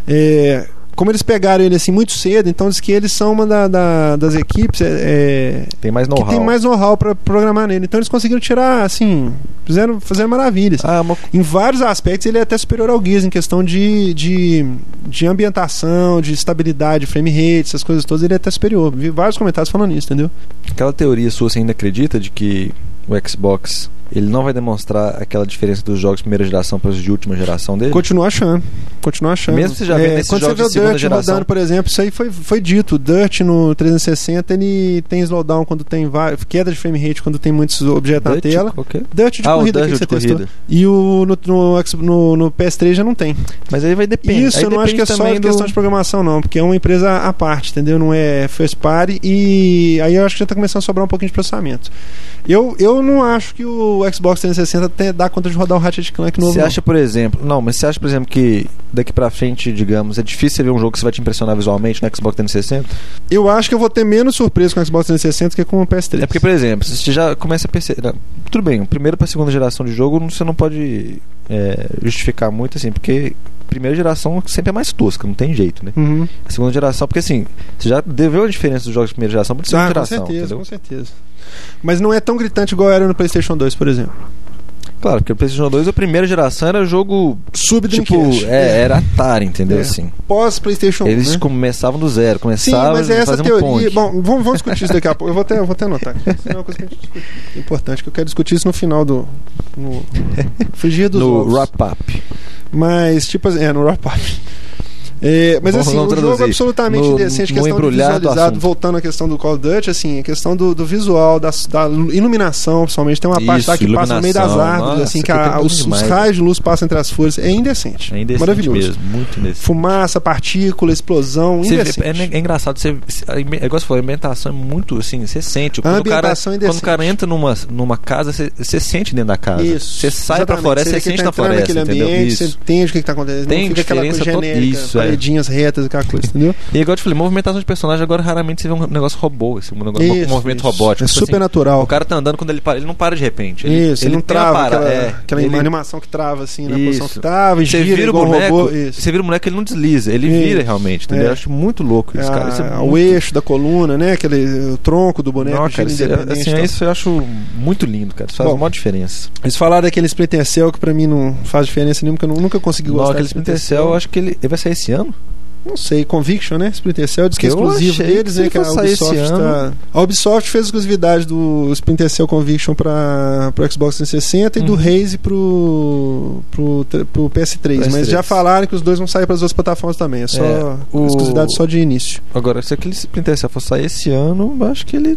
É, como eles pegaram ele assim muito cedo, então diz que eles são uma da- da- das equipes é, é, Tem mais que tem mais know-how pra programar nele. Então eles conseguiram tirar, assim, fizeram, fizeram maravilhas. Ah, uma... Em vários aspectos ele é até superior ao Gears em questão de, de, de ambientação, de estabilidade, frame rate, essas coisas todas, ele é até superior. Vi vários comentários falando isso, entendeu? aquela teoria sua, você ainda acredita de que o Xbox ele não vai demonstrar aquela diferença dos jogos de primeira geração para os de última geração dele? Continuo achando. Continuo achando. Mesmo você já vendo esses quando jogos você vê de o segunda Dirt geração? rodando, por exemplo, isso aí foi, foi dito. O Dirt no 360 ele tem slowdown quando tem vários, queda de frame rate quando tem muitos objetos na Dutch? tela. O quê? Dirt de ah, corrida o que Dutch você de testou. corrida. E o no, no, no- no PS3 já não tem. Mas aí vai depender. Isso aí eu não acho que é só do- questão de programação, não, porque é uma empresa à parte, entendeu? Não é first party e aí eu acho que já tá começando a sobrar um pouquinho de processamento. Eu, eu não acho que o Xbox 360 tem, dá conta de rodar o Ratchet Clank novo. Você não. acha, por exemplo, não, mas você acha, por exemplo, que daqui pra frente, digamos, é difícil você ver um jogo que você vai te impressionar visualmente no Xbox 360? Eu acho que eu vou ter menos surpresa com o Xbox 360 que com o PS3. É porque, por exemplo, você já começa a perceber. Tudo bem, primeira pra segunda geração de jogo você não pode é, justificar muito assim, porque primeira geração sempre é mais tosca, não tem jeito, né? Uhum. A segunda geração, porque assim, você já deveu a diferença dos jogos de primeira geração para segunda Ah, com geração. certeza, entendeu? com certeza. Mas não é tão gritante igual era no PlayStation 2, por exemplo. Claro, porque o PlayStation 2, a primeira geração era jogo. Sub Tipo, é, era Atari, entendeu? É. Assim. Pós PlayStation 1. Eles né? começavam do zero, Sim, começavam mas é essa teoria. ponte. Bom, vamos, vamos discutir isso daqui a pouco. Eu vou até, eu vou até anotar. Isso é uma coisa que a gente discute. É importante, que eu quero discutir isso no final do. No <laughs> frigir dos no ovos. Mas, tipo assim, é, no up. É, mas Vamos- assim, vamos o jogo traduzir. absolutamente No- indecente, no questão de visualizado, voltando à questão do Call of Duty, assim, a questão do, do visual, da, da iluminação, principalmente, tem uma parte lá Isso, que passa no meio das árvores, Nossa, assim, que a- tem os, os raios de luz passam entre as folhas, é indecente. É indecente Maravilhoso. mesmo, muito indecente. Fumaça, partícula, explosão, Você vê- indecente. é, é engraçado, você, a é igual você falou, a ambientação é muito assim, você sente. Quando, o cara, ambientação é quando o cara entra numa, numa casa, você, você sente dentro da casa. Isso. Você sai pra Exatamente. floresta, vê você sente tá na floresta, entendeu? ambiente, Isso. Você entende o que, que tá acontecendo. Tem não fica aquela coisa genérica, isso, é. Paredinhas retas, aquela coisa, <laughs> entendeu? E igual eu te falei, movimentação de personagem agora raramente você vê um negócio robô, um, negócio, um Isso, movimento isso. robótico. É tipo super assim, natural. O cara tá andando quando ele para, ele não para de repente. Ele, Isso, ele não tem a trava para- aquela, é, aquela ele- animação que trava assim na Isso. posição que trava e Você gira vira o um boneco, robô. Você vira o boneco, ele não desliza, ele vira realmente, entendeu? É. Eu acho muito louco isso, cara. Isso é Ah, muito... o eixo da coluna, né? Aquele o tronco do boneco Não, cara, isso, é- assim, e tal. isso eu acho muito lindo, cara. Isso faz Bom, uma diferença. Eles falaram daquele Splinter Cell que pra mim não faz diferença nenhuma, porque eu nunca consegui Não, gostar aquele Splinter Cell, eu acho que ele, ele vai sair esse ano. Não sei, Conviction, né? Splinter Cell diz que é exclusivo deles, que né? Que a Ubisoft tá... A Ubisoft fez exclusividade do Splinter Cell Conviction pra, pro Xbox 360 e do Uhum. Raze pro, pro, pro PS3, Mas PS3. já falaram que os dois vão sair para as outras plataformas também. É só É, o- exclusividade só de início. Agora, se aquele Splinter Cell for sair esse ano, acho que ele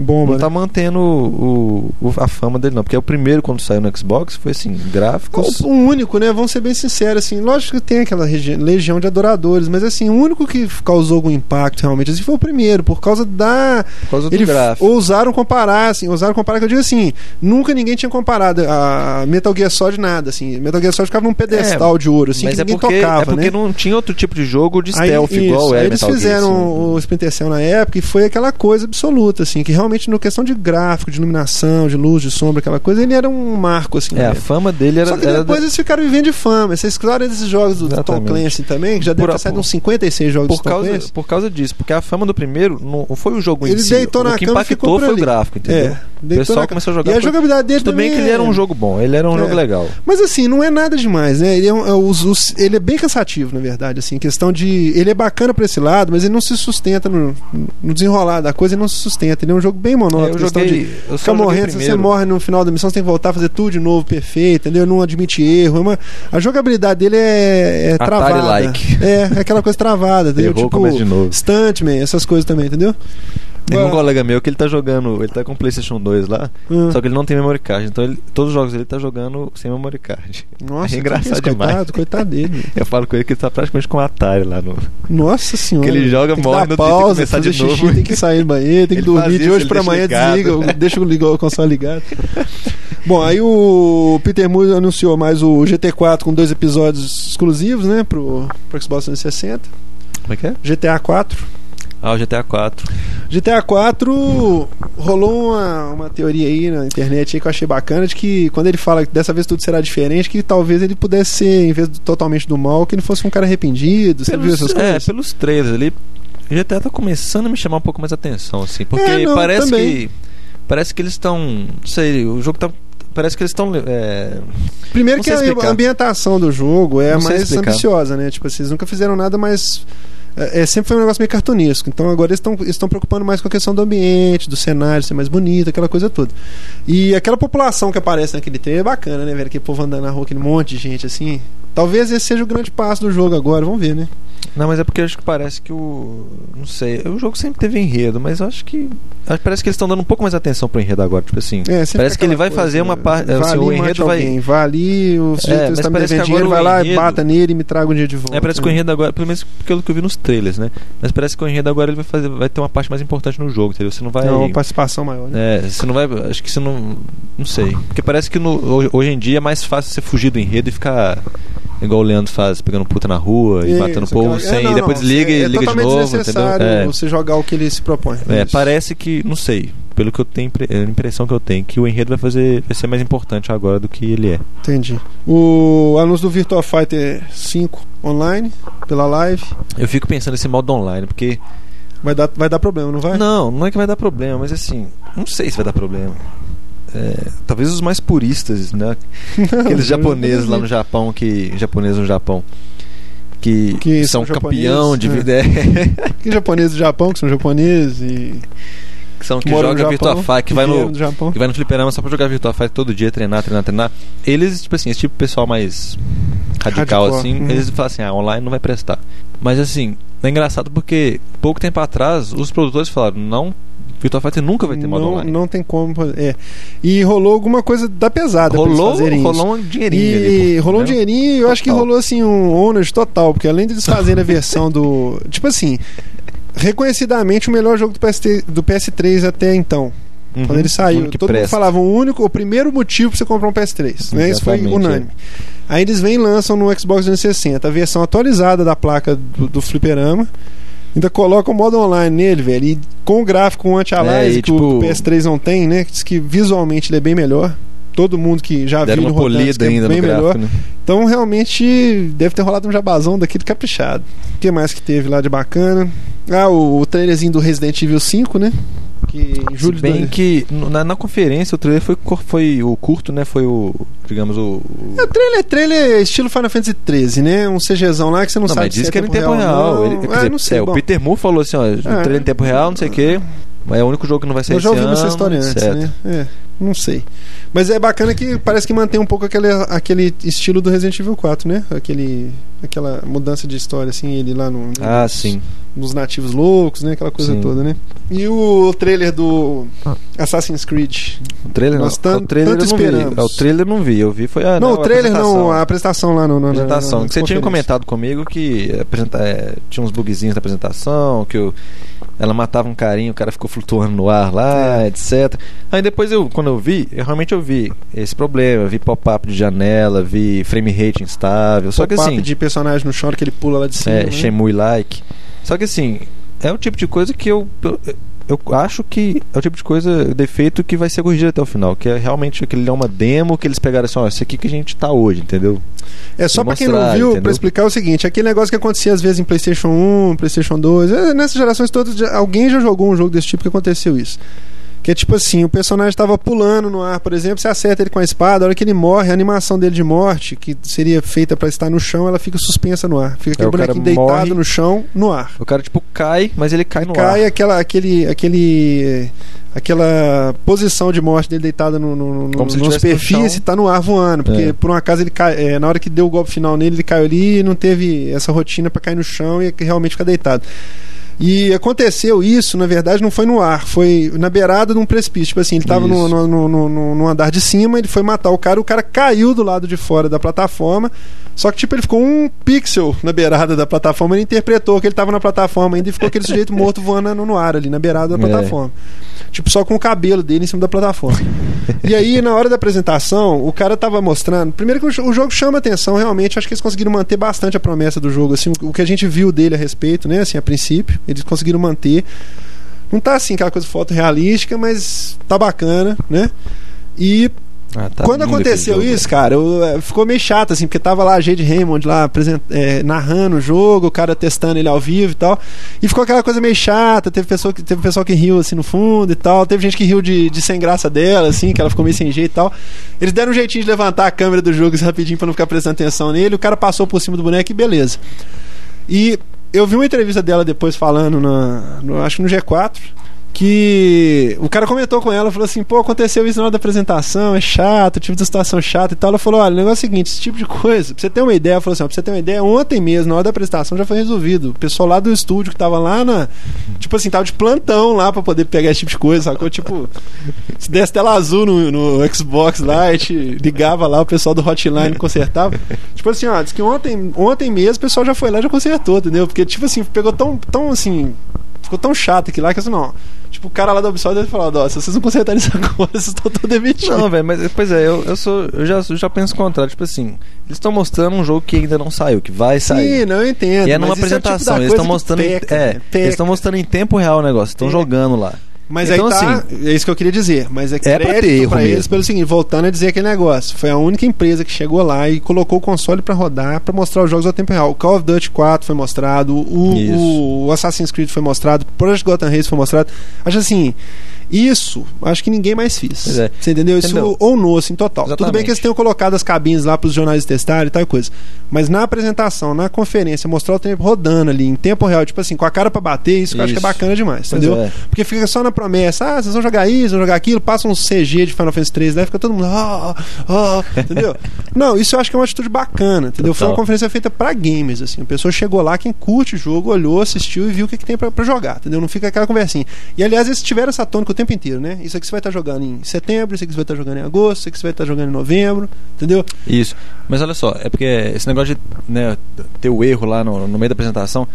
Bomba, não tá né? mantendo o, o- a fama dele, não. Porque o primeiro, quando saiu no Xbox, foi assim, gráficos. O, o único, né? Vamos ser bem sinceros, assim. Lógico que tem aquela legião de adoradores, mas assim, o único que causou algum impacto realmente assim, foi o primeiro, por causa da. Por causa do Ele gráfico. ousaram comparar, assim, ousaram comparar, que eu digo assim, nunca ninguém tinha comparado a Metal Gear Solid nada, assim. Metal Gear Solid ficava num pedestal de ouro, assim, Mas que é ninguém porque, tocava, é porque né? não tinha outro tipo de jogo de Aí, stealth isso, igual aí era eles Metal Gear, fizeram assim. o Splinter Cell na época e foi aquela coisa absoluta, assim, que realmente na questão de gráfico, de iluminação, de luz, de sombra, aquela coisa, ele era um marco, assim. É, a época. fama dele era. Só que era depois eles ficaram vivendo de fama. Vocês claro desses jogos do Tom Exatamente. Clancy também, que já deve Por- ter saído por- uns 56 jogos por Tom causa, Clancy. por causa disso, porque a fama do primeiro não foi o jogo em Ele si. deitou o na que cama impactou foi o gráfico, entendeu? É, o deitou pessoal começou a jogar. E a jogabilidade dele Tudo bem também que ele era um é- jogo bom, ele era um É. jogo legal. Mas assim, não é nada demais, né? Ele é, um- é os- os- ele é bem cansativo, na verdade, assim, questão de... Ele é bacana pra esse lado, mas ele não se sustenta no, no desenrolar da coisa, ele não se sustenta. Ele é um jogo bem monótono. eu questão joguei. de eu só Fica joguei morrendo, se você morre no final da missão, você tem que voltar a fazer tudo de novo, perfeito, entendeu? Não admite erro. é uma- A jogabilidade dele é, é travada. Atari-like. É, é aquela coisa travada, entendeu? Errou, tipo, de novo. Stuntman, essas coisas também, entendeu? Tem um colega meu que ele tá jogando, ele tá com o PlayStation 2 lá, Hum. só que ele não tem memory card, então ele- todos os jogos ele tá jogando sem memory card. Nossa, é engraçado que demais. Coitado, coitado dele. <laughs> Eu falo com ele que ele tá praticamente com o Atari lá no. Nossa senhora. Que ele joga, tem que morre, dar não tem que pausa, de xixi, novo. tem que sair do banheiro, tem que <laughs> Ele dormir de isso, hoje pra amanhã, ligado. desliga, <laughs> deixa o console ligado. Bom, aí o Peter Moore anunciou mais o GT4 com dois episódios exclusivos, né, pro, pro Xbox 360. Como é que é? GTA 4. Ah, o GTA 4. GTA 4 rolou uma, uma teoria aí na internet aí que eu achei bacana de que quando ele fala que dessa vez tudo será diferente, que talvez ele pudesse ser, em vez de totalmente do mal, que ele fosse um cara arrependido. Você viu essas é, coisas? pelos trailers ali, o GTA tá começando a me chamar um pouco mais atenção, assim, porque É, não, parece também. que. Parece que eles estão. Não sei, o jogo tá. Parece que eles estão. É, Primeiro que a ambientação do jogo é mais explicar. ambiciosa, né? Tipo, vocês nunca fizeram nada mais. É, é, sempre foi um negócio meio cartunesco. Então agora eles estão preocupando mais com a questão do ambiente, do cenário, ser mais bonito, aquela coisa toda. E aquela população que aparece naquele trailer é bacana, né, velho? Aquele povo andando na rua, aquele monte de gente assim. Talvez esse seja o grande passo do jogo agora, vamos ver, né? Não, mas é porque acho que parece que o. Não sei. O jogo sempre teve enredo, mas eu acho que. acho que Parece que eles estão dando um pouco mais atenção pro enredo agora. Tipo assim. É, Parece que ele vai coisa, fazer uma parte. Assim, ali, o mate enredo vai. alguém, Vá ali, o sujeito mas está me devendo dinheiro, vai o lá, enredo- bata nele e me traga um dia de volta. É, parece que o enredo agora, pelo menos pelo que eu vi nos trailers, né? Mas parece que o enredo agora ele vai fazer, vai ter uma parte mais importante no jogo, entendeu? Você não vai. É uma participação maior, né? É, você não vai. Acho que você não. Não sei. Porque parece que no- hoje em dia é mais fácil você fugir do enredo e ficar. Igual o Leandro faz, pegando puta na rua e Isso, matando o povo sem. é, não, e depois não, desliga é, e é liga de novo, entendeu? É. você jogar o que ele se propõe. É, Isso. parece que, não sei, pelo que eu tenho, a impressão que eu tenho, que o enredo vai fazer, vai ser mais importante agora do que ele é. Entendi. O anúncio do Virtua Fighter 5 online, pela live, Eu fico pensando nesse modo online, porque. vai dar, vai dar problema, não vai? Não, não é que vai dar problema, mas assim, não sei se vai dar problema. É, talvez os mais puristas, né? <laughs> Aqueles japoneses lá no Japão que. Japoneses no Japão. Que, Que são são campeão de japoneses, vida. <laughs> Que japoneses do Japão, que são japoneses e que são que no joga Virtua Fighter, que vai no. Que vai no fliperama só pra jogar Virtua Fighter todo dia, treinar, treinar, treinar. Eles, tipo assim, esse tipo de pessoal mais radical, Hardcore, assim, uhum. eles falam assim, ah, online não vai prestar. Mas assim, é engraçado porque pouco tempo atrás, os produtores falaram, não, Virtua Fighter nunca vai ter modo não, online. não tem como. É. E rolou alguma coisa da pesada pra eles rolou, rolou um dinheirinho E ali. rolou um entendeu? dinheirinho e eu acho que rolou assim um ônus total, porque além deles fazerem a versão do. <laughs> Tipo assim, reconhecidamente o melhor jogo do, PS3, do PS3 até então. Uhum, Quando ele saiu, todo mundo presta. falava o único, o primeiro motivo pra você comprar um PS3. Né? Isso foi Exatamente, unânime. Aí eles vêm e lançam no Xbox 360 a versão atualizada da placa do, do fliperama. Ainda coloca o modo online nele, velho. E com o gráfico É, anti-aliasing e, que o tipo- PS3 não tem, né? Diz que visualmente ele é bem melhor. Todo mundo que já Deram viu uma ele rodando polida é ainda bem no melhor. gráfico, né? Então realmente deve ter rolado um jabazão daquele caprichado. O que mais que teve lá de bacana? Ah, o, o trailerzinho do Resident Evil 5, né? Que em julho Se bem que na, na conferência o trailer foi, foi o curto, né? Foi o, digamos, o... o- É, trailer, trailer estilo Final Fantasy 13, né? Um CGzão lá que você não, Não, sabe mas é que era em tempo real. Não. Ele, ah, dizer, não sei. é, o Peter Moore falou assim, ó, o trailer em tempo real, não sei o quê. Mas é o único jogo que não vai ser eu já ouvi essa história antes, etc. né? É, não sei. Mas é bacana que parece que mantém um pouco aquele, aquele estilo do Resident Evil 4, né? Aquele, aquela mudança de história, assim, ele lá no, Ah, nos, sim. nos nativos loucos, né? Aquela coisa Sim. toda, né? E o trailer do Assassin's Creed. O trailer não. Nós tan- o trailer tanto eu não vi. esperamos. É, O trailer eu não vi. Eu vi foi a não, né, o trailer não, a apresentação lá no, no, na- apresentação. na- na que você tinha comentado comigo que apresenta, é, tinha uns bugzinhos na apresentação, que o- ela matava um carinho, o cara ficou flutuando no ar lá, É. etc. Aí depois eu, quando eu vi, eu realmente eu vi esse problema, vi pop-up de janela, vi frame rate instável. Só que assim, de personagem no chão que ele pula lá de cima. é, né? Shenmue like. Só que assim, é o tipo de coisa que eu, eu eu acho que é o tipo de coisa, defeito que vai ser corrigido até o final, que é realmente aquele é uma demo que eles pegaram assim, ó, isso aqui que a gente tá hoje, entendeu? É só pra quem não viu, pra explicar o seguinte: aquele negócio que acontecia às vezes em PlayStation 1, PlayStation 2, é, nessas gerações todas, alguém já jogou um jogo desse tipo que aconteceu isso. Que é tipo assim, o personagem tava pulando no ar, por exemplo, você acerta ele com a espada, a hora que ele morre, a animação dele de morte, que seria feita pra estar no chão, ela fica suspensa no ar. Fica aquele É, o cara bonequinho deitado morre. no chão, no ar. O cara, tipo, cai, mas ele cai no Cai ar. aquela, aquele, aquele, aquela posição de morte dele deitado no, no, no, Como no superfície, chão. tá no ar voando. Porque É. por um acaso ele cai, é, na hora que deu o golpe final nele, ele caiu ali e não teve essa rotina pra cair no chão e realmente ficar deitado. E aconteceu isso, na verdade, não foi no ar, foi na beirada de um precipício. Tipo assim, ele tava no, no, no, no- andar de cima, ele foi matar o cara, o cara caiu do lado de fora da plataforma. Só que, tipo, ele ficou um pixel na beirada da plataforma, ele interpretou que ele tava na plataforma ainda e ficou aquele sujeito morto voando no, no ar ali, na beirada da É. Tipo, só com o cabelo dele em cima da plataforma. e aí, na hora da apresentação, o cara tava mostrando. Primeiro que o, jo- o jogo chama atenção, realmente. Acho que eles conseguiram manter bastante a promessa do jogo. Assim, o, o que a gente viu dele a respeito, né? Assim, a princípio, eles conseguiram manter. Não tá assim aquela coisa fotorrealística, mas tá bacana, né? E Ah, tá quando aconteceu jogo. isso, cara, eu, eh, ficou meio chato, assim, porque tava lá a Jade Raymond lá apresent, eh, narrando o jogo, o cara testando ele ao vivo e tal. E ficou aquela coisa meio chata, teve pessoa que, teve pessoal que riu assim no fundo e tal. Teve gente que riu de, de sem graça dela, assim, que ela ficou meio sem jeito e tal. Eles deram um jeitinho de levantar a câmera do jogo assim, rapidinho pra não ficar prestando atenção nele. O cara passou por cima do boneco e beleza. E eu vi uma entrevista dela depois falando na, no, acho que no G4 que o cara comentou com ela, falou assim, pô, aconteceu isso na hora da apresentação, é chato, tipo de situação chata e tal. Ela falou, olha, o negócio é o seguinte, esse tipo de coisa, pra você ter uma ideia, falou assim, ó, pra você ter uma ideia, ontem mesmo, na hora da apresentação, já foi resolvido. O pessoal lá do estúdio que tava lá na. Tipo assim, tava de plantão lá pra poder pegar esse tipo de coisa, sacou? Tipo, se desse tela azul no, no Xbox lá, ligava lá, o pessoal do hotline consertava. Tipo assim, ó, diz que ontem, ontem mesmo o pessoal já foi lá e já consertou, entendeu? Porque, tipo assim, pegou tão, tão assim. Ficou tão chato aqui lá que assim, não. Tipo, o cara lá da Ubisoft deve falar, ó, se vocês não consertarem isso agora, <laughs> vocês estão todos demitidos. Não, velho, mas pois é, eu, eu sou. Eu já, eu já penso o contrário. Tipo assim, eles estão mostrando um jogo que ainda não saiu, que vai sair. Sim, não, eu entendo. E é numa o tipo apresentação, eles coisa estão que mostrando, em, peca, é, né? eles Peca. estão mostrando em tempo real o negócio, estão Peca. jogando lá. Mas Então, aí tá, assim, é isso que eu queria dizer. Mas é é pra ter erro pra eles mesmo. pelo seguinte, voltando a dizer aquele negócio. Foi a única empresa que chegou lá e colocou o console pra rodar, pra mostrar os jogos ao tempo real. O Call of Duty 4 foi mostrado, o, Isso. o Assassin's Creed foi mostrado, o Project Gotham Race foi mostrado. Acho assim, isso, acho que ninguém mais fez. É. Você entendeu? Isso Entendeu? ou no, assim, total. Tudo bem Exatamente. que eles tenham colocado as cabines lá pros jornalistas testarem e tal coisa. Mas na apresentação, na conferência, mostrar o tempo rodando ali, em tempo real, tipo assim, com a cara pra bater, isso, que eu acho que é Isso. bacana demais, Pois entendeu? é. Porque fica só na promessa, ah, vocês vão jogar isso, vão jogar aquilo, passa um CG de Final Fantasy 3 lá, fica todo mundo, ah, ah, entendeu? <laughs> Não, isso eu acho que é uma atitude bacana, entendeu? Foi uma Total. conferência feita pra gamers, assim. A pessoa chegou lá, quem curte o jogo, olhou, assistiu e viu o que, que tem pra jogar, entendeu? Não fica aquela conversinha. E aliás, eles tiveram essa tônica o tempo inteiro, né? Isso aqui você vai estar jogando em setembro, isso aqui você vai estar jogando em agosto, isso aqui você vai estar jogando em novembro, entendeu? Isso. Mas olha só, é porque esse negócio de né, ter o erro lá no, no meio da apresentação.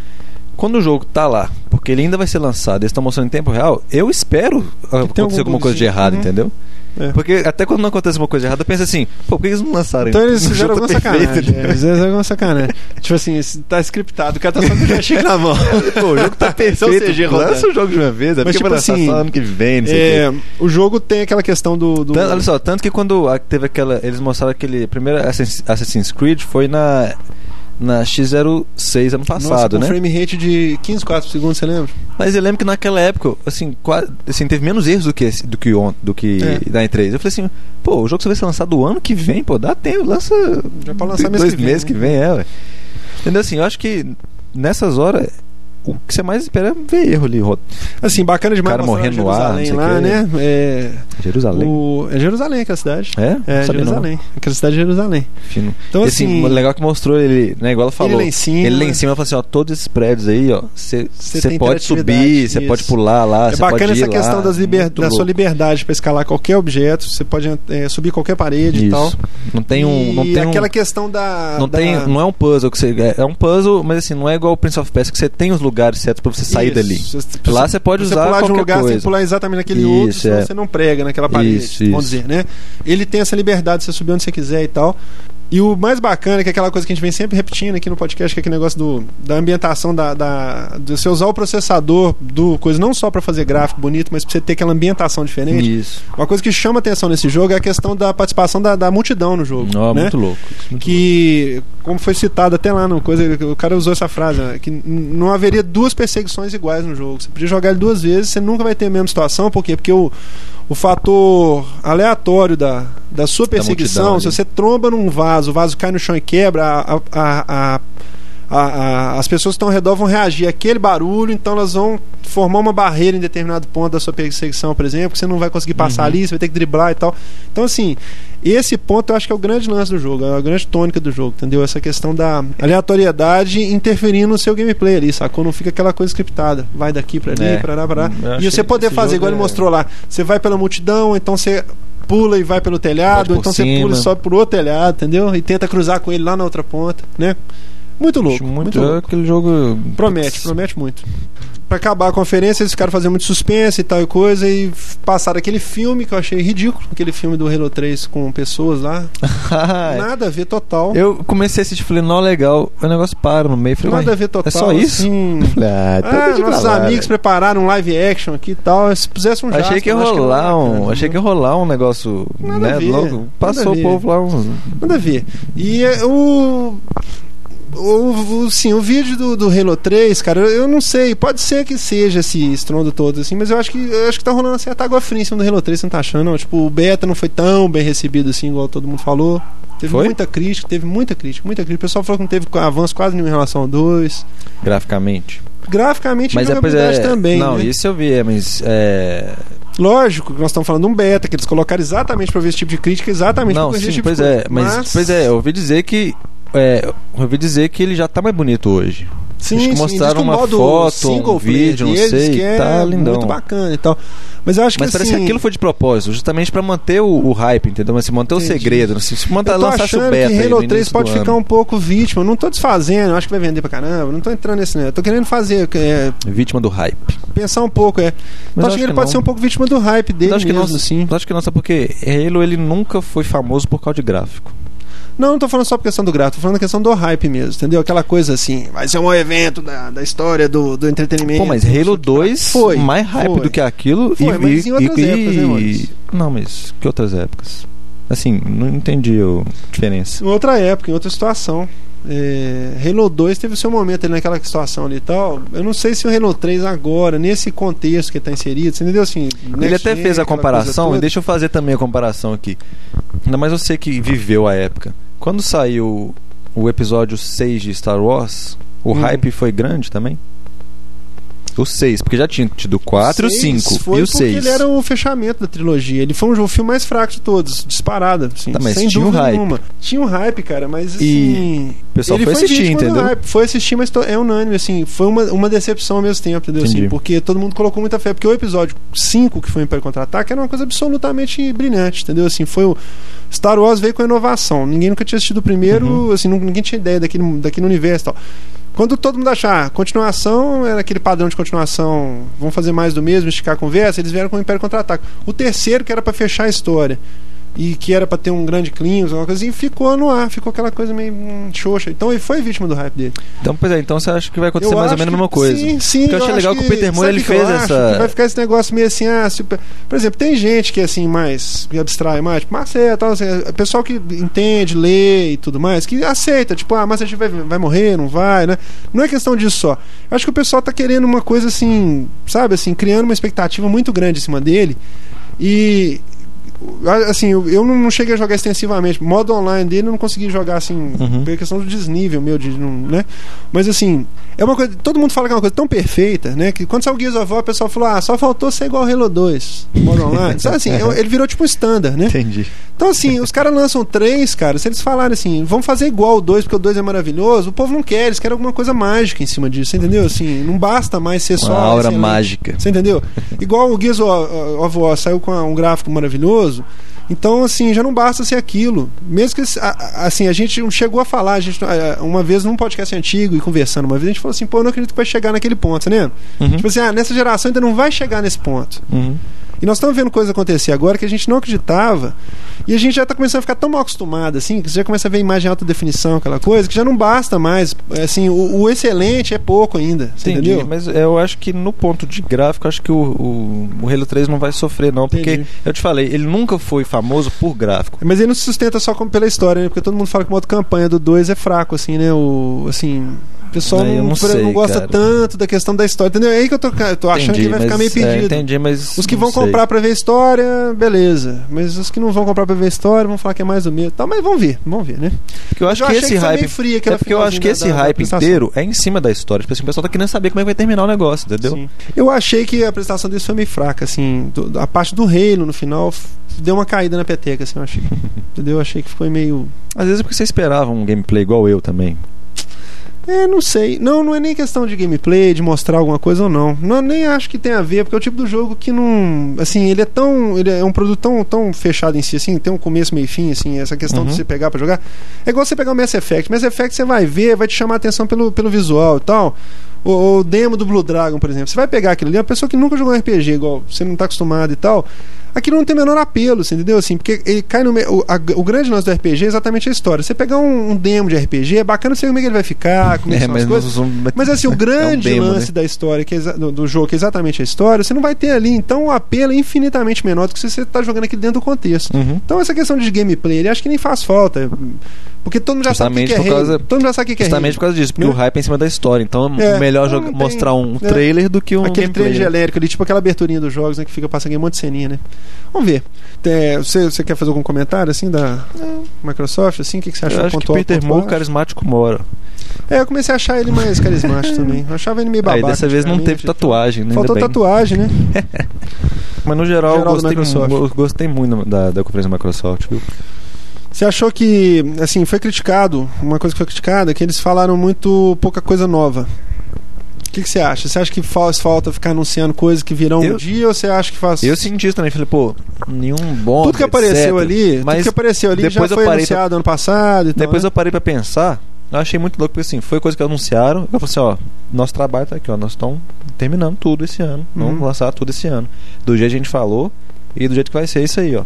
Quando o jogo tá lá, porque ele ainda vai ser lançado, eles estão mostrando em tempo real, eu espero acontecer algum alguma coisa de bugzinho. errado, Uhum. entendeu? É. Porque até quando não acontece uma coisa errada, eu penso assim, pô, por que eles não lançaram Então eles fizeram alguma perfeito, sacanagem. <laughs> é? Eles fizeram alguma sacanagem. tipo assim, tá scriptado, o cara tá só com o joystick na mão. <laughs> Pô, o jogo tá <laughs> perfeito. CG. Lança o jogo de uma vez, é Mas, tipo assim, só ano que vem, não sei o É, quê. o jogo tem aquela questão do. do- Tanto- olha só, tanto que quando teve aquela. Eles mostraram aquele. Primeiro Assassin's Creed foi na. Na X06 ano Nossa, passado, com né? frame rate de 15 4 segundos, você lembra? Mas eu lembro que naquela época, assim, qua- assim teve menos erros do que esse- do que, on, do que É. da E3. Eu falei assim, pô, o jogo só vai ser lançado o ano que vem, pô, dá tempo, lança. Já pode lançar mês dois que vem, meses né? que vem, é, ué. Entendeu assim? Eu acho que nessas horas o que você mais espera é ver erro ali, Assim, bacana demais Cara mostrar morrendo no ar, Jerusalém lá, o né? É, Jerusalém. o, é Jerusalém aquela cidade. É? É, sabia não. Jerusalém. Aquela cidade de Jerusalém. Fino. Então, E, assim, o legal que mostrou ele, né? Igual ela falou. ele lá em cima. Ele lá em cima falou assim, ó, todos esses prédios aí, ó, você pode subir, você isso. pode pular lá, É bacana essa questão lá. das liber... Da sua liberdade para escalar qualquer objeto. Você pode é, subir qualquer parede e tal. Isso. Não tem um, não tem um, aquela questão da. não da- tem, não é um puzzle que você é, é um puzzle, mas assim, não é igual o Prince of Persia que você tem os lugares certos pra você sair Isso. dali. Você- Lá você pode você usar pular de um lugar, você coisa. que pular exatamente naquele Isso, outro, senão é. você não prega naquela parede, Isso, vamos dizer, né? Ele tem essa liberdade de você subir onde você quiser e tal. E o mais bacana, que é aquela coisa que a gente vem sempre repetindo aqui no podcast, que é aquele negócio do, da ambientação, da, da, de você usar o processador do coisa, não só para fazer gráfico bonito, mas pra você ter aquela ambientação diferente. Isso. Uma coisa que chama atenção nesse jogo é a questão da participação da, da multidão no jogo. Ó, né? muito louco. muito que, como foi citado até lá no coisa, o cara usou essa frase, né, que não haveria duas perseguições iguais no jogo. Você podia jogar ele duas vezes, você nunca vai ter a mesma situação, por quê? Porque o, o fator aleatório da, da sua perseguição, multidão se você tromba num vaso, o vaso cai no chão e quebra, a- a- a- a- a- as pessoas que estão ao redor vão reagir àquele barulho, então elas vão formar uma barreira em determinado ponto da sua perseguição, por exemplo, que você não vai conseguir passar Uhum. ali, você vai ter que driblar e tal. Então, assim, esse ponto eu acho que é o grande lance do jogo, é a grande tônica do jogo, entendeu? Essa questão da aleatoriedade interferindo no seu gameplay ali, sacou? Não fica aquela coisa scriptada, vai daqui pra ali, É. pra lá, pra lá. Eu E você poder fazer, igual ele é- mostrou lá, você vai pela multidão, então você pula e vai pelo telhado, então você pula e cima. sobe pro outro telhado, entendeu? E tenta cruzar com ele lá na outra ponta, né? Muito louco, Acho muito, muito, louco. aquele jogo. Promete, promete muito. Pra acabar a conferência, eles ficaram fazendo muito suspense e tal e coisa, e passaram aquele filme que eu achei ridículo, aquele filme do Halo 3 com pessoas lá. <laughs> Nada a ver total. eu comecei a assistir falei, não, legal. O negócio para no meio. Falei, Nada a "Ué, ver total. É só isso? assim. <laughs> Ah, então Ah, nossos lá, amigos velho. prepararam um live action aqui e tal. Se pusesse um Achei que ia rolar era um. bacana. Achei que ia rolar um negócio. Nada né, a ver, logo. Passou o povo lá uns. Nada a ver. E é, o. O, o, sim, o vídeo do, do Halo 3, cara, eu, eu não sei, pode ser que seja esse estrondo todo, assim, mas eu acho que eu acho que tá rolando certa água fria em cima do Halo 3, você não tá achando? Não? Tipo, o beta não foi tão bem recebido assim, igual todo mundo falou. Teve Foi? muita crítica, teve muita crítica, muita crítica. O pessoal falou que não teve avanço quase nenhum em relação ao 2. Graficamente. Graficamente Mas depois é. jogabilidade também. não, né? isso eu vi, é, mas. É. Lógico que nós estamos falando de um beta, que eles colocaram exatamente pra ver esse tipo de crítica, exatamente sim, esse tipo pois de é. coisa. Mas, pois é, eu ouvi dizer que. É, eu ouvi dizer que ele já tá mais bonito hoje. Sim, Acho que sim, mostraram que o uma modo foto, um vídeo, não sei, que é tá lindão. muito bacana e tal. Mas eu acho Mas que parece assim, que aquilo foi de propósito, justamente pra manter o, o hype, entendeu? Mas se manter o Entendi. segredo, se, se manter, lançasse o beta que Halo 3 início pode ficar ano. um pouco vítima. Eu não tô desfazendo, eu acho que vai vender pra caramba. Não tô entrando nesse, né? Eu tô querendo fazer, é, Vítima do hype. pensar um pouco, é. Mas acho achando que ele que pode não. ser um pouco vítima do hype dele Mas acho que mesmo, não, assim. Acho que não, sabe por quê? Halo ele nunca foi famoso por causa de gráfico. Não, não tô falando só por questão do gráfico, tô falando da questão do hype mesmo, entendeu? Aquela coisa assim, vai ser um evento da, da história do, do entretenimento. Pô, mas Halo o que. 2 Foi, mais hype foi. do que aquilo Foi, e, mas e, em outras e- épocas, né, Maurício? Não, mas que outras épocas? Assim, não entendi a diferença. Em outra época, em outra situação. É, Halo 2 teve o seu momento ali naquela situação ali e tal. Eu não sei se o Halo 3 agora, nesse contexto que está inserido, você entendeu assim? Ele até fez a comparação, e deixa eu fazer também a comparação aqui. Ainda mais você que viveu a época. Quando saiu o episódio 6 de Star Wars, o Hum. hype foi grande também? O 6, porque já tinha tido o 4 e o Seis 5. Foi E o porque 6. ele era o fechamento da trilogia. Ele foi um o filme mais fraco de todos, disparado. Assim, Tá, mas sem tinha um dúvida hype. nenhuma. Tinha um hype, cara, mas assim. E o pessoal ele foi assistir, entendeu? hype. Foi assistir, mas é unânime, assim. Foi uma, uma decepção ao mesmo tempo, entendeu? Assim, porque todo mundo colocou muita fé. Porque o episódio 5, que foi o Império Contra-Ataque, era uma coisa absolutamente brilhante, entendeu? Assim, foi o. Star Wars veio com inovação. Ninguém nunca tinha assistido o primeiro, Uhum. assim, ninguém tinha ideia daquele, daquele universo e tal. Quando todo mundo achar continuação, era aquele padrão de continuação, vamos fazer mais do mesmo, esticar a conversa, eles vieram com o Império Contra-Ataque. O terceiro, que era pra fechar a história, e que era pra ter um grande clímax, uma coisa assim, ficou no ar, ficou aquela coisa meio hum, xoxa. Então ele foi vítima do hype dele. Então, pois é, então você acha que vai acontecer Eu mais ou menos a que- mesma coisa? Sim, sim. Porque eu achei legal acho que o Peter Moore ele que eu fez essa- Que vai ficar esse negócio meio assim, ah, super... por exemplo, tem gente que é assim, mais que abstrai mais, tipo, Marcelo, tal, assim, é pessoal que entende, lê e tudo mais, que aceita, tipo, ah, mas a gente vai, vai morrer, não vai, né? Não é questão disso só. Eu acho que o pessoal tá querendo uma coisa assim, sabe, assim, criando uma expectativa muito grande em cima dele e assim, eu, eu não cheguei a jogar extensivamente. Modo online dele eu não consegui jogar assim, Uhum. pela questão do desnível meu, de, não, né? Mas assim, é uma coisa. Todo mundo fala que é uma coisa tão perfeita, né? Que quando saiu o Gears of War, o pessoal falou: ah, só faltou ser igual ao Halo 2, modo <laughs> online. Sabe assim, é- ele virou tipo um standard, né? Entendi. Então, assim, os caras lançam três, cara. Se eles falarem assim, vamos fazer igual o 2, porque o 2 é maravilhoso, o povo não quer, eles querem alguma coisa mágica em cima disso, entendeu? Assim, não basta mais ser só. Uma aura excelente. mágica. Você entendeu? Igual o Gears of of War saiu com um gráfico maravilhoso. Então, assim, já não basta ser aquilo. Mesmo que, assim, a gente chegou a falar, a gente, uma vez num podcast antigo e conversando uma vez, a gente falou assim, pô, eu não acredito que vai chegar naquele ponto, tá vendo? Uhum. Tipo assim, ah, nessa geração ainda não vai chegar nesse ponto. Uhum. E nós estamos vendo coisas acontecer agora que a gente não acreditava. E a gente já está começando a ficar tão mal acostumado, assim, que você já começa a ver imagem em alta definição, aquela coisa, que já não basta mais. Assim, o, o excelente é pouco ainda. Você Entendi, entendeu? mas eu acho que no ponto de gráfico, acho que o, o, o Halo 3 não vai sofrer, não. Porque, Entendi. eu te falei, ele nunca foi famoso por gráfico. Mas ele não se sustenta só pela história, né? Porque todo mundo fala que o modo campanha do 2 é fraco, assim, né? O, assim, pessoal É, não, não sei, não gosta cara. tanto da questão da história, entendeu? É aí que eu tô, eu tô achando entendi, que vai ficar meio mas, é, perdido. entendi, mas. Os que vão sei. comprar pra ver a história, beleza. Mas os que não vão comprar pra ver a história vão falar que é mais do mesmo. Tá, mas vamos ver, vamos ver, né? Porque eu acho eu que esse que hype. fria é porque eu acho que esse da- da hype apresentação. inteiro é em cima da história. Tipo assim, o pessoal tá querendo saber como é que vai terminar o negócio, entendeu? Sim. Eu achei que a apresentação desse foi meio fraca, assim. do- a parte do Halo no final deu uma caída na peteca, assim, eu achei. <laughs> Entendeu? Eu achei que foi meio. Às vezes é porque você esperava um gameplay igual eu também. É, não sei. Não, não é nem questão de gameplay, de mostrar alguma coisa ou não. não. Nem acho que tem a ver, porque é o tipo do jogo que não. Assim, ele é tão. Ele é um produto tão, tão fechado em si, assim, tem um começo, meio e fim, assim, essa questão Uhum. de você pegar pra jogar. É igual você pegar o Mass Effect. Mass Effect você vai ver, vai te chamar a atenção pelo, pelo visual e tal. O, o demo do Blue Dragon, por exemplo. Você vai pegar aquilo ali, uma pessoa que nunca jogou um RPG, igual você não tá acostumado e tal. Aquilo não tem o menor apelo, você entendeu? Assim, porque ele cai no. me- O, a- o grande lance do RPG é exatamente a história. Você pegar um, um demo de RPG, é bacana ver como é que ele vai ficar, como é que É, são mas, as coisas. não- Mas assim, o grande <laughs> é um demo, lance né? da história, que é do, do jogo, que é exatamente a história, você não vai ter ali. Então o apelo é infinitamente menor do que se você está jogando aqui dentro do contexto. Uhum. Então essa questão de gameplay, ele acho que nem faz falta. Porque todo mundo já sabe o que Justamente que é causa-. Todo mundo já sabe o que que é Justamente Halo. por causa disso, porque Né? o hype é em cima da história. Então É, é melhor joga- tem- mostrar um é. trailer do que um Aquele gameplay. trailer genérico ali, tipo aquela aberturinha dos jogos, né? Que fica passando um monte de ceninha, né? Vamos ver. É, você, você quer fazer algum comentário, assim, da Microsoft, assim? O que, que você achou? Eu acho que Ponto alto, Peter Moore, baixo? carismático, mora. É, eu comecei a achar ele mais carismático <laughs> também. Eu achava ele meio Aí babaca. dessa vez não teve tatuagem, né? Faltou tatuagem, né? <laughs> Mas no geral, Geral eu gostei, eu gostei muito da, da conferência da Microsoft, viu? Você achou que, assim, foi criticado, uma coisa que foi criticada, é que eles falaram muito pouca coisa nova. O que, que você acha? Você acha que faz falta ficar anunciando coisas que virão um Eu- dia ou você acha que faz. Eu senti isso também, falei, pô, nenhum bom. tudo que apareceu ali, tudo Mas que apareceu ali já depois eu foi anunciado ano passado e tal. Depois né? eu parei pra pensar, eu achei muito louco, porque assim, foi coisa que anunciaram. Eu falei assim, ó, nosso trabalho tá aqui, ó, nós estamos terminando tudo esse ano. Vamos Uhum. lançar tudo esse ano. Do jeito que a gente falou e do jeito que vai ser isso aí, ó.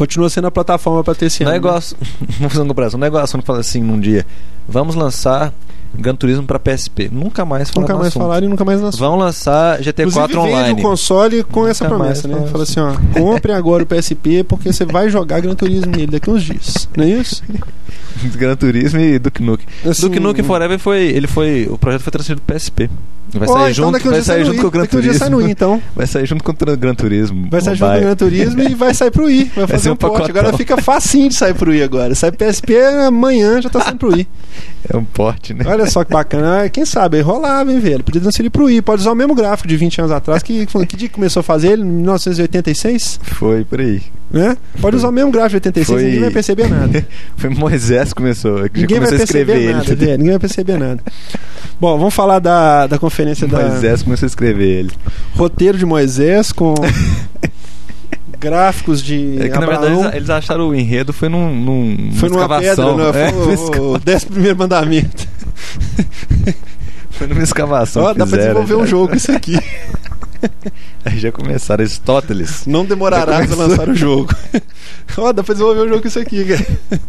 Continua sendo a plataforma pra ter esse Não é ano. né? <laughs> vamos fazer uma comparação, não igual a Sony fala assim num dia, vamos lançar Gran Turismo pra PSP. Nunca mais falaram Nunca mais assunto. falaram e nunca mais lançou. Vão lançar GT4 Inclusive, online. vende o console com Nunca essa promessa, né? fala assim, ó, compre <laughs> agora o PSP porque você vai jogar Gran Turismo nele daqui uns dias. Não é isso? Gran Turismo e Duke Nukem. Assim, Duke Nukem Forever foi, ele foi, o projeto foi transferido pro PSP. Vai sair então junto, daqui uns vai sair junto com o Gran dias sai no Turismo. Wii, então. Vai sair junto com o Gran Turismo. Vai sair junto com o. Gran Turismo e vai sair pro Wii. <laughs> Vai fazer ser um um pacotão. Agora fica facinho de sair pro Wii agora. Sai PSP amanhã, já tá saindo pro Wii. <laughs> É um porte, né? Olha só que bacana. <laughs> Quem sabe, aí rolava, hein, velho? Podia transferir pro Wii. Pode usar o mesmo gráfico de 20 anos atrás. Que, que dia começou a fazer ele? Em 1986? Foi por aí. Né? Pode usar o mesmo gráfico de 86 Foi- ninguém vai perceber nada. <laughs> Foi Moisés que começou. Que Ninguém vai começou a escrever perceber ele. nada, velho. Ninguém vai perceber nada. Bom, vamos falar da, da conferência da Moisés começou a escrever ele. roteiro de Moisés com <laughs> gráficos de É que na verdade eles, eles acharam o enredo foi num, num Foi numa pedra, escavação. né? É, Foi o, o décimo primeiro mandamento. <laughs> foi numa escavação. Ó, dá pra fizeram, desenvolver um já. jogo isso aqui. Aí já começaram Aristóteles. Não demorará Já a começou. lançar o jogo. <laughs> Ó, dá pra desenvolver um jogo com isso aqui, cara.